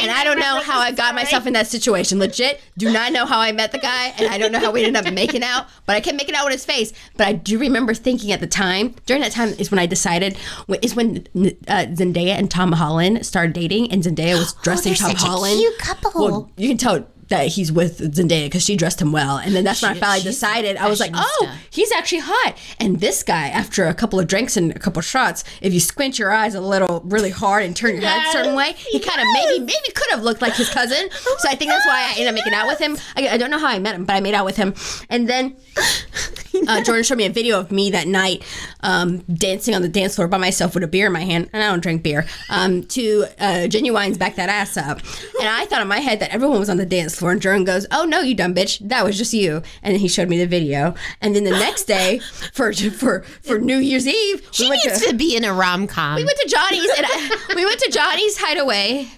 and I don't know how I got myself in that situation. Legit, do not know how I met the guy, and I don't know how we ended up making out, but I kept making out with his face. But I do remember thinking at the time, during that time is when I decided, is when uh, Zendaya and Tom Holland started dating, and Zendaya was dressing Oh, Tom such a Holland. cute couple. Well, you can tell that he's with Zendaya because she dressed him well. And then that's when I finally decided, I was like, oh, he's actually hot. And this guy, after a couple of drinks and a couple of shots, if you squint your eyes a little really hard and turn your head a certain way, he kind of maybe maybe could have looked like his cousin. So I think that's why I ended up making out with him. I, I don't know how I met him, but I made out with him. And then uh, Jordan showed me a video of me that night um, dancing on the dance floor by myself with a beer in my hand, and I don't drink beer. Um, to uh, Juvenile's back that ass up, and I thought in my head that everyone was on the dance And Jordan goes, "Oh no, you dumb bitch, that was just you." And then he showed me the video. And then the next day, for for for New Year's Eve, She we went needs to. to be in a rom com. we went to Johnny's and I, we went to Johnny's Hideaway.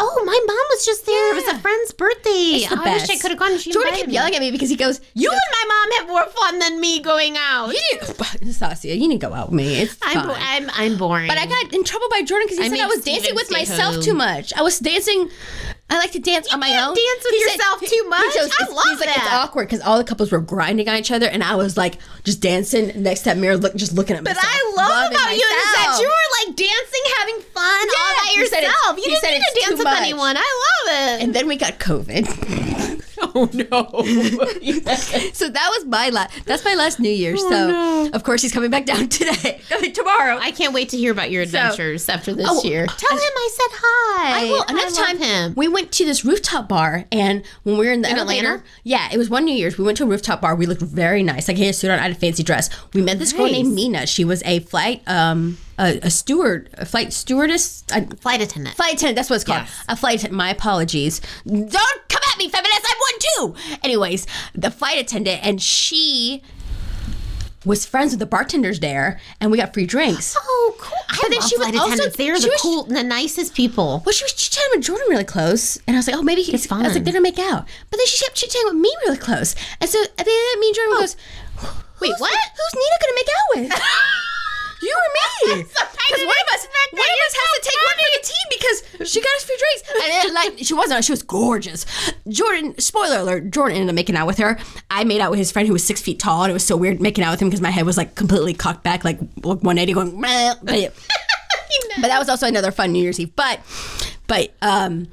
oh, my mom was just there. It was a friend's birthday. the I wish I could have gone. She Jordan kept me. yelling at me because he goes, You and my mom have more fun than me going out. "You didn't, Nastasia, you didn't go out with me. It's I'm, fine." bo- I'm I'm boring. But I got in trouble by Jordan because he I said I was Steven dancing with myself home. too much. I was dancing. I like to dance on my own. dance with He yourself he- too much? goes, I love he's like, It's awkward because all the couples were grinding on each other, and I was like just dancing next to that mirror, look, just looking at myself. But myself. I love about you is that you were like dancing, having fun all by said yourself. You didn't need to dance with much. anyone. I love it. And then we got COVID. Oh no. so that was my last. That's my last New Year's. Oh, so no. of course he's coming back down today, coming tomorrow. I can't wait to hear about your adventures after this Oh, year. Tell him I said hi. I will. Another love time, him. we went to this rooftop bar, and when we were in the In elevator, Atlanta? yeah, it was one New Year's. We went to a rooftop bar. We looked very nice. Like, he had a suit on, I had a fancy dress. We met this girl named Mina. She was a flight, um, a, a steward, a flight stewardess, a Flight attendant. flight attendant. That's what it's called. Yes. A flight attendant. My apologies. Don't come at me, feminist. I'm one too. Anyways, the flight attendant, and she was friends with the bartenders there, and we got free drinks. Oh, cool. I But then she was also-. They're the was- cool, the nicest people. Well, she was chit-chatting with Jordan really close, and I was like, "Oh, maybe he's It's I was like, "They're gonna make out," but then she kept chit-chatting with me really close, and so at the end, of it, me and Jordan oh. goes, Wait, "Who's- what? Who's Nina gonna make out with?" You or me? Because one of us, one of us has to take one for the team because she got us free drinks. And then, like, she wasn't. She was gorgeous. Jordan. Spoiler alert: Jordan ended up making out with her. I made out with his friend who was six feet tall, and it was so weird making out with him because my head was like completely cocked back, like 180, going. But, but that was also another fun New Year's Eve. But, but um,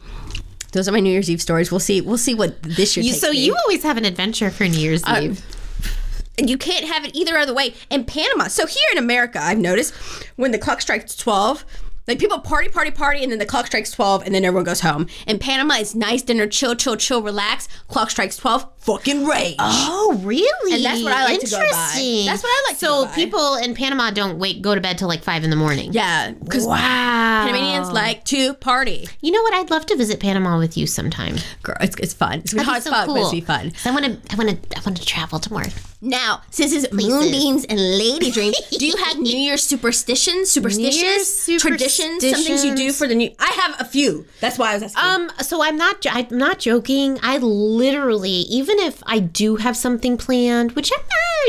those are my New Year's Eve stories. We'll see. We'll see what this year. You, so me. you always have an adventure for New Year's Eve. And you can't have it either other way in Panama. So here in America, I've noticed when the clock strikes 12, like people party, party, party, and then the clock strikes 12, and then everyone goes home. In Panama, it's nice dinner, chill, chill, chill, relax. Clock strikes 12, fucking rage. Oh, really? And that's what I like to go by. That's what I like to So people in Panama don't wait, go to bed till like five in the morning. Yeah, because Wow. Panamanians like to party. You know what? I'd love to visit Panama with you sometime. Girl, it's, it's fun. It's gonna be hard That'd as be so fuck, but it's cool. be fun. I want to, I want to, I want to travel to more. Now, since it's moonbeams and lady dreams, do you have New Year's superstitions, superstitions, Year's traditions, some things you do for the new? I have a few. That's why I was asking. Um, so I'm not, I'm not joking. I literally, even if I do have something planned, which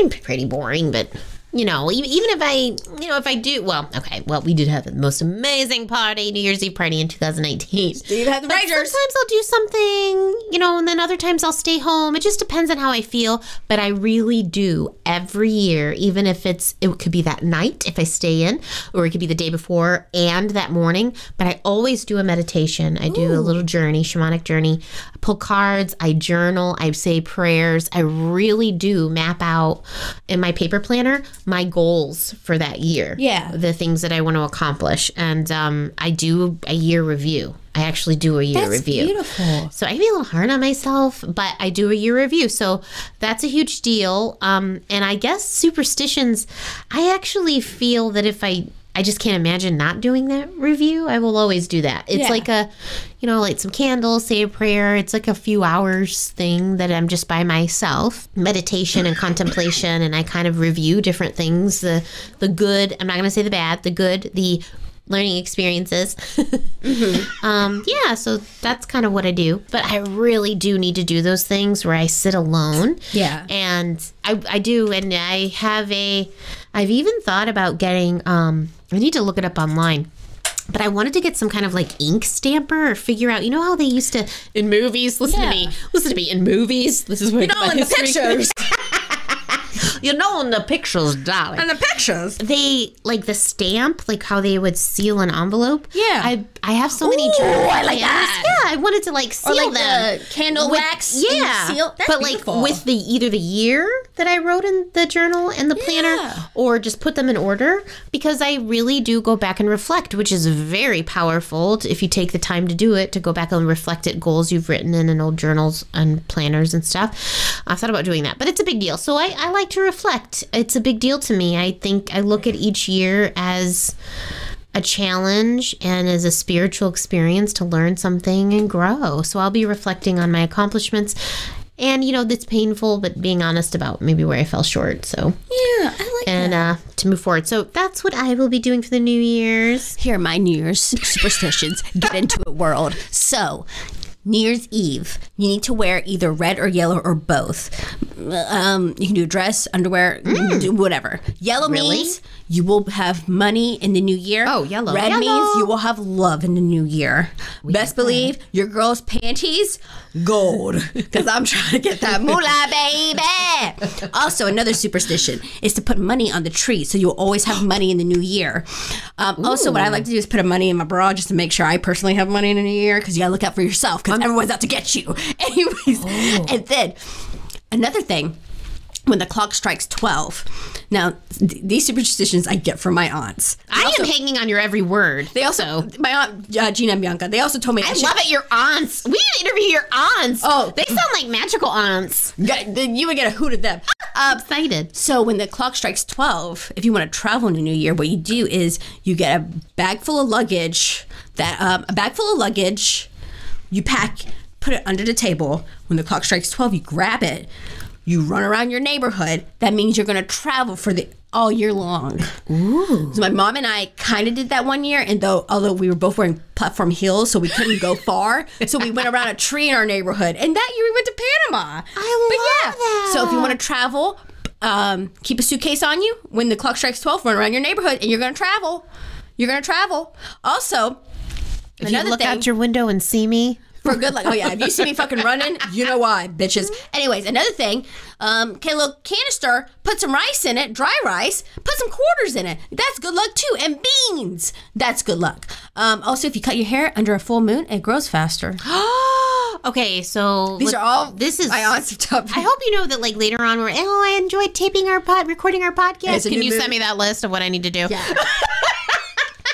I'm pretty boring, but you know, even if I, you know, if I do, well, okay, well, we did have the most amazing party, New Year's Eve party in 2019. Steve had the But Rangers. sometimes I'll do something, you know, and then other times I'll stay home. It just depends on how I feel. But I really do every year, even if it's, it could be that night if I stay in, or it could be the day before and that morning. But I always do a meditation. I do a little journey, shamanic journey. I pull cards, I journal, I say prayers. I really do map out in my paper planner my goals for that year. Yeah. The things that I want to accomplish. And um, I do a year review. I actually do a year That's review. beautiful. So I can be a little hard on myself, but I do a year review. So that's a huge deal. Um, and I guess superstitions, I actually feel that if I I just can't imagine not doing that review. I will always do that. It's Yeah. like a, you know, light some candles, say a prayer. It's like a few hours thing that I'm just by myself, meditation and contemplation, and I kind of review different things. The the good. I'm not going to say the bad. The good. The learning experiences. um, yeah, so that's kind of what I do. But I really do need to do those things where I sit alone. Yeah. And I, I do, and I have a, I've even thought about getting, um, I need to look it up online. But I wanted to get some kind of like ink stamper or figure out, you know how they used to in movies. Listen Yeah. to me, listen to me. In movies, this is where You know, in the pictures. You know, in the pictures, darling. in the pictures. they like the stamp, like how they would seal an envelope. Yeah. I I have so many Ooh, journal I like that. Yeah, I wanted to like seal Or like them. the candle With- wax. yeah, seal. That's but beautiful. like with the either the year that I wrote in the journal and the planner, Yeah. or just put them in order because I really do go back and reflect, which is very powerful t- if you take the time to do it to go back and reflect at goals you've written in an old journals and planners and stuff. I thought about doing that, but it's a big deal. So I, I like to reflect. It's a big deal to me. I think I look at each year as a challenge and as a spiritual experience to learn something and grow. So I'll be reflecting on my accomplishments. And you know, that's painful, but being honest about maybe where I fell short. So, yeah, I like and uh, to move forward. So that's what I will be doing for the New Year's. Here are my New Year's superstitions. Get into it, world. So, New Year's Eve, you need to wear either red or yellow or both. Um, you can do a dress, underwear, do whatever. Yellow Mm. Really? means you will have money in the new year. Oh, yellow. Red Yellow. means you will have love in the new year. Best believe your girl's panties, gold. Because I'm trying to get that moolah, baby. Also, another superstition is to put money on the tree so you'll always have money in the new year. Um, also, what I like to do is put a money in my bra just to make sure I personally have money in the new year because you gotta look out for yourself because everyone's out to get you. Anyways, and then another thing when the clock strikes 12 now th- these superstitions i get from my aunts I am hanging on your every word. they also my aunt uh, gina and bianca they also told me I love it. Your aunts. We need to interview your aunts. Oh. they sound like magical aunts. you would get a hoot at them I'm excited. So when the clock strikes 12, if you want to travel in the new year, what you do is you get a bag full of luggage, that um, a bag full of luggage, you pack, put it under the table. When the clock strikes 12, you grab it. You run around your neighborhood. That means you're going to travel for the all year long. Ooh. So my mom and I kind of did that one year, and though although we were both wearing platform heels, so we couldn't go far, so we went around a tree in our neighborhood. And that year we went to Panama. I love that. So if you want to travel, um, keep a suitcase on you. When the clock strikes 12, run around your neighborhood and you're going to travel. You're going to travel. Also, If another you look thing out your window and see me, for good luck. Oh, yeah. If you see me fucking running, you know why, bitches. Anyways, another thing, um, get a little canister, put some rice in it, dry rice, put some quarters in it. That's good luck too. And beans. That's good luck. Um, also, if you cut your hair under a full moon, it grows faster. okay. So These let- are all This is my aunt's top. I hope you know that like later on we're oh I enjoyed taping our pod recording our podcast. Can you movie. send me that list of what I need to do? Yeah.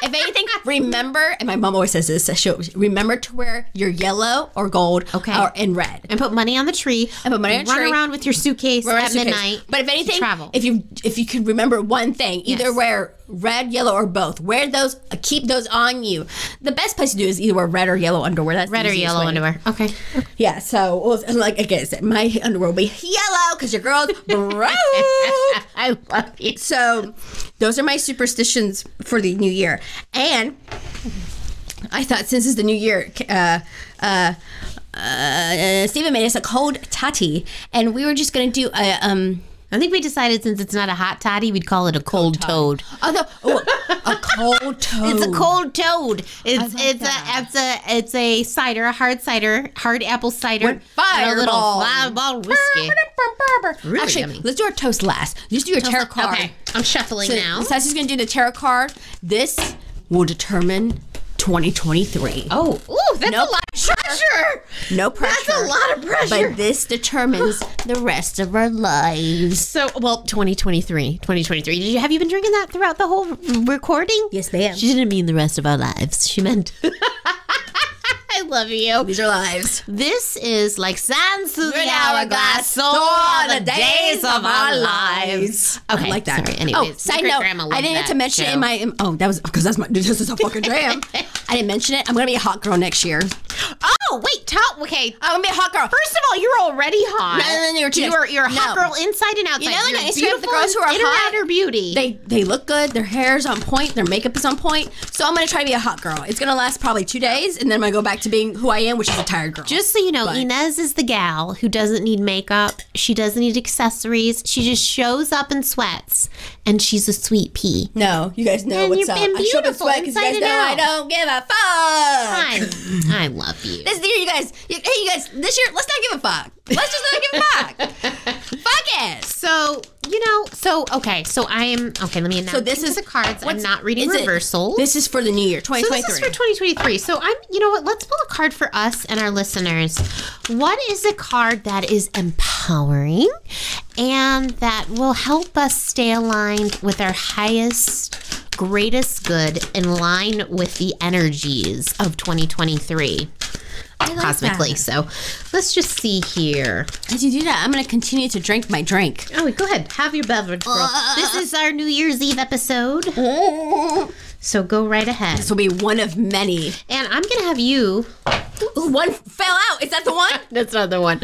if anything, remember, and my mom always says this, she'll, remember to wear your yellow or gold Okay. or in red. And put money on the tree. And put money on the run tree. around with your suitcase at suitcase. midnight. But if anything, travel. if you if you can remember one thing, either Yes. wear red, yellow, or both. Wear those. uh, Keep those on you. The best place to do is either wear red or yellow underwear. That's Red or yellow way. underwear. Okay. Yeah. So well, like again, I said, my underwear will be yellow because your girl's broke. I love you. So, those are my superstitions for the new year. And I thought since it's the new year, uh, uh, uh, Stephen made us a cold toddy, and we were just gonna do a um. I think we decided since it's not a hot toddy, we'd call it a cold toad. Although, oh, a cold toad. It's a cold toad. It's like it's that. a it's a it's a cider, a hard cider, hard apple cider, With and a little fireball. whiskey. Really Actually, yummy. let's do our toast last. Just do your tarot card. Okay, I'm shuffling So, now. Sassy's gonna do the tarot card. This will determine 2023. Oh, ooh, that's Nope. a lot of pressure. No pressure. That's a lot of pressure. But this determines the rest of our lives. So, well, 2023, 2023. Did you have you been drinking that throughout the whole recording? Yes, ma'am. She didn't mean the rest of our lives. She meant. Love you. These are lives. This is like sands through the hourglass. So are the days of our lives. Okay, I like that. Sorry. Anyways, oh, side note, I didn't get to mention it in my. Oh, that was because that's my. This is a fucking jam. I didn't mention it. I'm gonna be a hot girl next year. Oh wait, tell okay. I'm gonna be a hot girl. First of all, you're already hot. No, no, no, you're too- you're you're a hot No. girl inside and outside. You know, like you're Instagram, the girls who are in or hot, out her beauty. They they look good. Their hair's on point. Their makeup is on point. So I'm gonna try to be a hot girl. It's gonna last probably two days, and then I'm gonna go back to being who I am, which is a tired girl. Just so you know, But- Inez is the gal who doesn't need makeup. She doesn't need accessories. She just shows up in sweats, and she's a sweet pea. no, you guys know And what's you've up. been I show up beautiful sweat 'cause you guys and know I don't give a fuck. I, I love you. This year, you guys, you, hey, you guys, this year, let's not give a fuck. Let's just not give a fuck. fuck it. So you know, so okay, so I am okay. Let me announce. So this is the cards. I'm not reading is it- reversals. This is for the new year, 2023. So this is for 2023. So I'm, you know what? Let's pull a card for us and our listeners. What is a card that is empowering and that will help us stay aligned with our highest, greatest good in line with the energies of 2023 cosmically. that. So let's just see here. As you do that, I'm going to continue to drink my drink. Oh, go ahead. Have your beverage, girl. Uh. this is our New Year's Eve episode. So go right ahead. This will be one of many. And I'm going to have you Ooh, one fell out. Is that the one? That's not the one.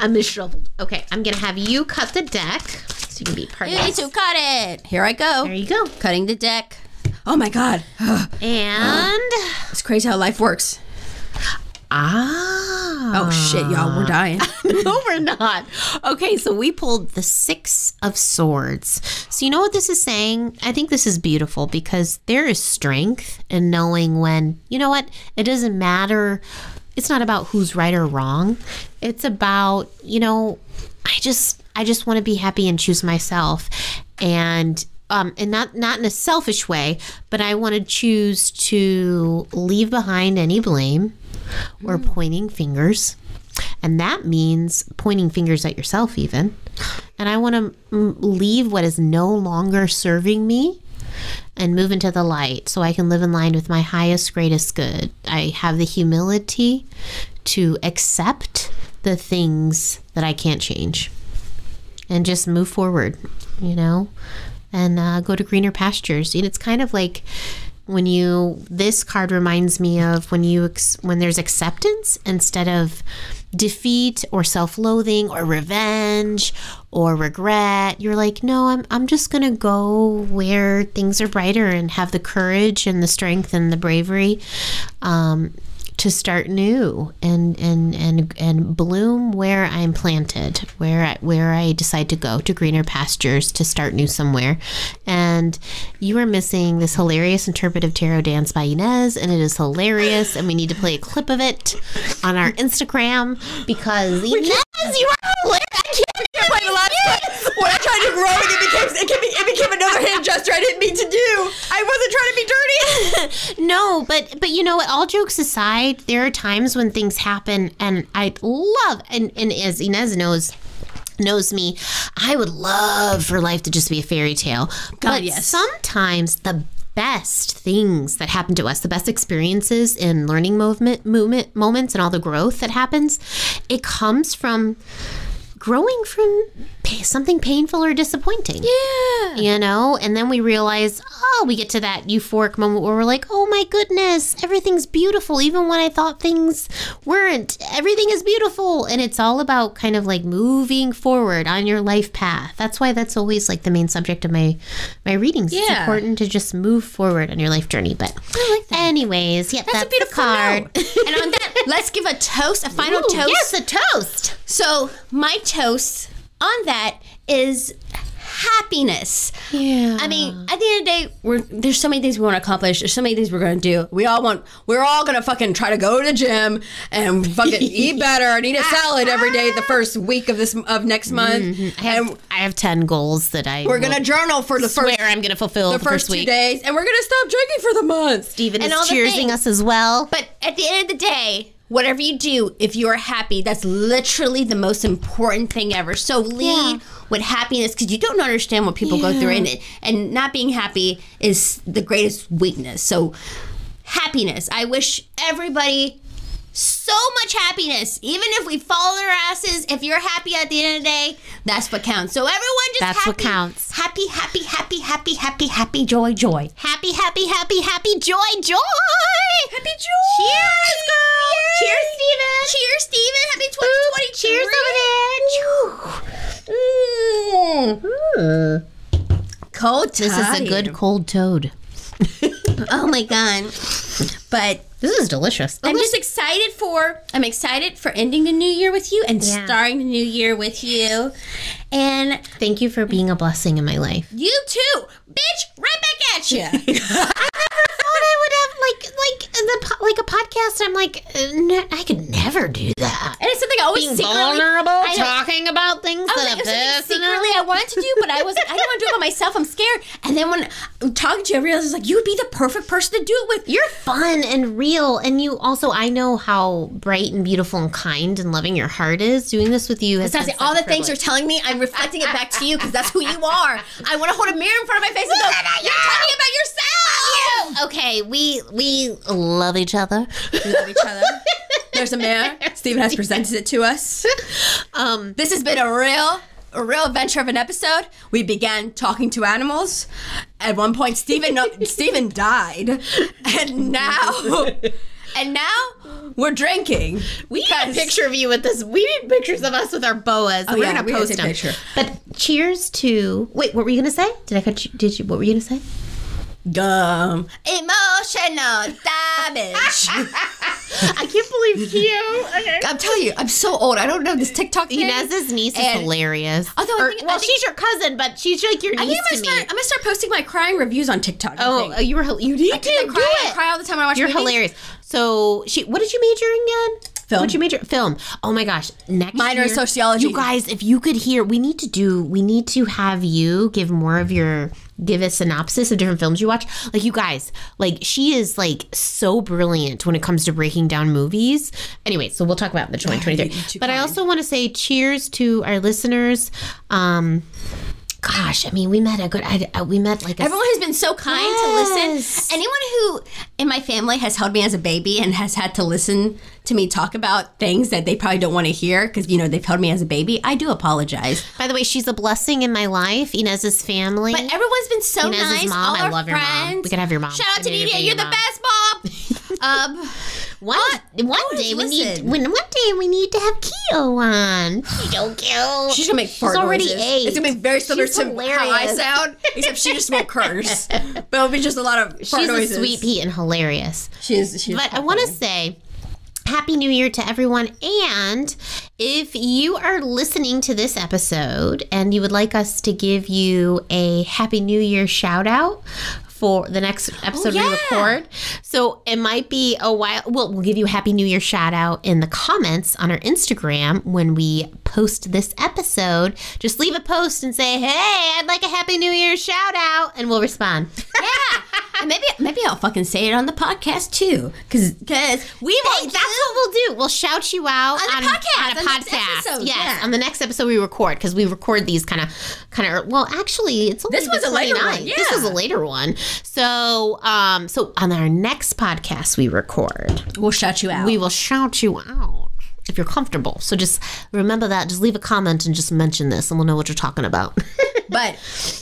I'm disheveled. Okay, I'm gonna have you cut the deck so you can be part You of need to cut it. Here I go. There you go. Cutting the deck. Oh my god. And It's crazy how life works. ah, Oh shit, y'all, we're dying. no, we're not. Okay, so we pulled the Six of Swords. So, you know what this is saying? I think this is beautiful because there is strength in knowing when, you know what, it doesn't matter. It's not about who's right or wrong. It's about, you know, I just, I just want to be happy and choose myself. And, um, and not not in a selfish way, but I want to choose to leave behind any blame or pointing fingers. And that means pointing fingers at yourself, even. And I want to mm, leave what is no longer serving me and move into the light so I can live in line with my highest, greatest good. I have the humility to accept the things that I can't change and just move forward, you know, and uh, go to greener pastures. And it's kind of like when you, this card reminds me of when you, ex, when there's acceptance instead of defeat or self-loathing or revenge or regret. You're like no i'm, I'm just gonna go where things are brighter and have the courage and the strength and the bravery. Um, to start new and and and and bloom where I'm planted, where I, where I decide to go to greener pastures to start new somewhere. And you are missing this hilarious interpretive tarot dance by Inez, and it is hilarious. And we need to play a clip of it on our Instagram because Inez, you are hilarious. I can't the last one. When I tried to grow it, it became it became, it became another hand gesture I didn't mean to do. I wasn't trying to be dirty. no, but but you know what? All jokes aside, there are times when things happen, and I love and and as Inez knows knows me, I would love for life to just be a fairy tale. Oh, but yes. sometimes the best things that happen to us, the best experiences in learning movement, movement moments, and all the growth that happens, it comes from growing from something painful or disappointing. Yeah. You know, and then we realize, oh, we get to that euphoric moment where we're like, oh my goodness, everything's beautiful, even when I thought things weren't. Everything is beautiful. And it's all about kind of like moving forward on your life path. That's why that's always like the main subject of my my readings. It's important to just move forward on your life journey. But anyways, yeah, that's, That's, a beautiful card. and on that, let's give a toast, a final Ooh, toast. Yes, a toast. So my toast on that is happiness. Yeah. I mean, at the end of the day, we're there's so many things we want to accomplish. There's so many things we're gonna do. We all want. We're all gonna fucking try to go to the gym and fucking eat better and eat a salad every day the first week of this of next mm-hmm. month. I have, And I have 10 goals that I we're gonna journal for the swear first I'm going to fulfill the the first, first two week. days, and we're gonna stop drinking for the month. Steven and is cheersing us as well. But at the end of the day, whatever you do, if you are happy, that's literally the most important thing ever. So lead Yeah. with happiness because you don't understand what people go through, and and not being happy is the greatest weakness. So happiness. I wish everybody. So much happiness. Even if we fall their asses, if you're happy at the end of the day, that's what counts. So everyone just happy. That's happy, what counts. Happy, happy, happy, happy, happy, happy, joy, joy. happy, happy, happy, happy, joy, joy. Happy joy! Cheers, girl! Cheers, Steven! Cheers, Steven! Happy 2020! Cheers over there! Cold This is a good cold toad. Oh my god. But This is delicious. I'm oh, just excited for I'm excited for ending the new year with you and Yeah. starting the new year with you. And Thank you for being a blessing in my life. you too, bitch, right back at you. thought I would have like like the like a podcast. I'm like, I could never do that. And it's something I always Being secretly vulnerable, I talking about things I was that like, are it was something pissing secretly I wanted to do, but I wasn't. I didn't want to do it by myself. I'm scared. And then when I'm talking to you, I realized was like, you would be the perfect person to do it with. You're fun and real, and you also I know how bright and beautiful and kind and loving your heart is. Doing this with you has all the things you're telling me, I'm reflecting it back to you because that's who you are. I want to hold a mirror in front of my face and go, "You're talking about yourself." Okay, we we love each other. We love each other. There's a mayor. Stephen has presented it to us. Um, This has been a real, a real adventure of an episode. We began talking to animals. At one point, Stephen, no, Stephen died, and now, and now we're drinking. we need a picture of you with this. We need pictures of us with our boas. We're yeah, gonna we post them. picture. But cheers to. Wait, what were you gonna say? Did I cut you? Did you? What were you gonna say? Gum. Emotional damage. I can't believe you. Okay. I'm telling you, I'm so old. I don't know this TikTok thing. Inez's niece is And- hilarious. Although I Or- think- I well, think- she's your cousin, but she's like your I niece think I'm to gonna, me. start, I'm gonna start posting my crying reviews on TikTok. I Oh, think. uh, you were hil- you need to I do cry, I it. cry all the time when I watch You're movies. hilarious. So she, what did you major in again? Film. What'd you major? Film. Oh my gosh. Next Minor year- sociology. You guys, if you could hear, we need to do. We need to have you give more of your give a synopsis of different films you watch. Like you guys, like she is like so brilliant when it comes to breaking down movies. Anyway, so we'll talk about the 2023. But I also want to say cheers to our listeners. Um, gosh, I mean, we met a good. I, I- we met like a Everyone has been so kind to listen. Anyone who in my family has held me as a baby and has had to listen to me talk about things that they probably don't want to hear because you know they've held me as a baby, I do apologize. By the way, she's a blessing in my life. Inez's family. But everyone's been so Inez's nice. mom, All I our love your mom. friends. We could have your mom. Shout out to I need to You're your the best, mom. um, one one always day we need when one day we need to have Keo on. She's so cute. she's gonna make fart She's already noises. eight. It's gonna be very similar She's to how I sound, except she just won't curse. But it'll be just a lot of fart She's noises. a sweet pea and hilarious. She's, she's But I want to say Happy New Year to everyone. And if you are listening to this episode and you would like us to give you a Happy New Year shout out for the next oh, episode we yeah. record. So it might be a while. Well, we'll give you a Happy New Year shout out in the comments on our Instagram when we post this episode. Just leave a post and say, hey, I'd like a Happy New Year shout out, and we'll respond. yeah. Maybe maybe I'll fucking say it on the podcast too, because because We will. That's what we'll do. We'll shout you out On the podcast, On a on podcast. episode, yes, yeah. on the next episode we record because we record these kind of, kind of. Well, actually, it's only This the was a later 29th. one, This was a later one. So, um, so on our next podcast we record, we'll shout you out. we will shout you out if you're comfortable. So just remember that. Just leave a comment and just mention this, and we'll know what you're talking about. but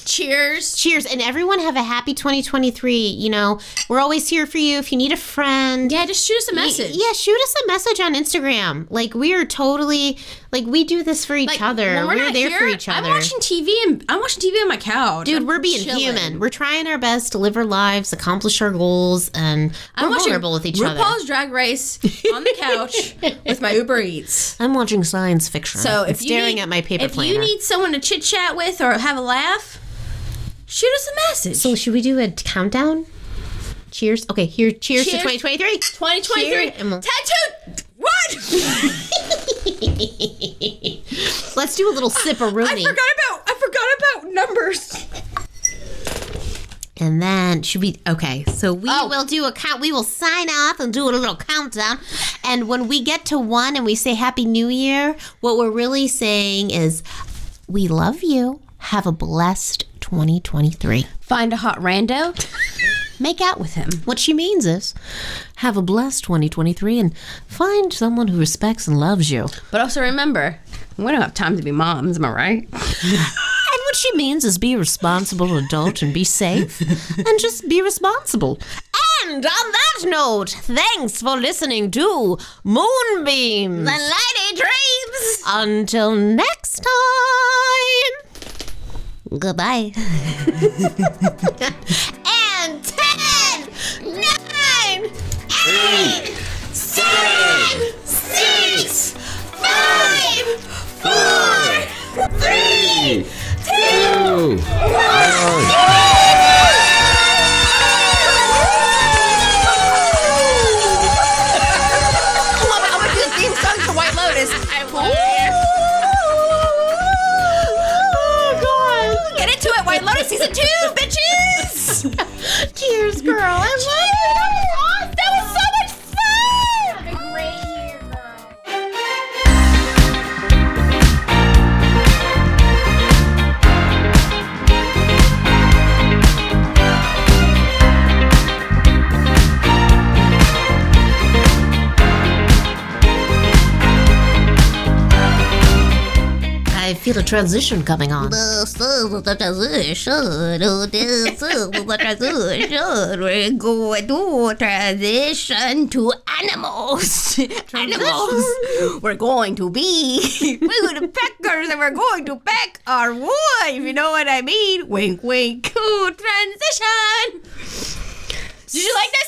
cheers. Cheers, and everyone have a happy 2023. You know, we're always here for you. If you need a friend, Yeah, just shoot us a message. yeah, shoot us a message on Instagram. Like we are totally like we do this for each Like, other. We're, not there here, for each other. I'm watching TV and I'm watching TV on my couch. Dude, I'm we're being chilling. human. We're trying our best to live our lives, accomplish our goals, and we're I'm watching vulnerable with each RuPaul's other. Drag Race on the couch with my Uber Eats. I'm watching science fiction. So if staring need, at my paper if planner. you need someone to chit chat with or have a laugh, Shoot us a message. So should we do a countdown? Cheers. Okay, here. Cheers, Cheers. to 2023. 2023 Cheer, tattoo. What? Let's do a little sip of I forgot about I forgot about numbers. And then should we? Okay, so we Oh. will do a count. We will sign off and do a little countdown. And when we get to one and we say Happy New Year, what we're really saying is, we love you. Have a blessed 2023. Find a hot rando. Make out with him. What she means is, have a blessed 2023 and find someone who respects and loves you. But also remember, we don't have time to be moms, am I right? And what she means is be a responsible adult and be safe and just be responsible. And on that note, thanks for listening to Moonbeams. The lady dreams. Until next time. Goodbye. and ten, nine, eight, seven, six, five, four, three, two, one. Transition coming on. This is the transition. This is the transition. We're going to transition to animals. Animals. We're going to be we're the peckers and we're going to peck our wife. You know what I mean? Wink, wink. Ooh, transition. Did you like that,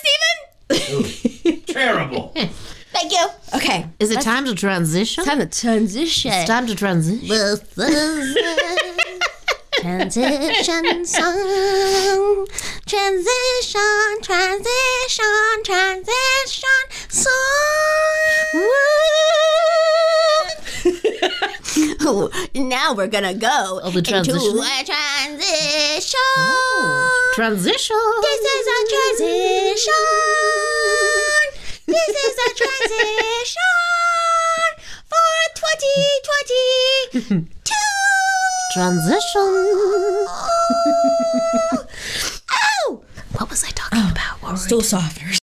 Steven? Terrible. Thank you. Okay. Is it time to transition? Time to transition. It's time to transition. This is a transition song. Transition, transition, transition song. Ooh, now we're gonna go Oh, the into transition? a transition. Oh, transition. This is a transition. This is a transition for 2022. Transition. Oh. oh, What was I talking oh, about? What Still softer.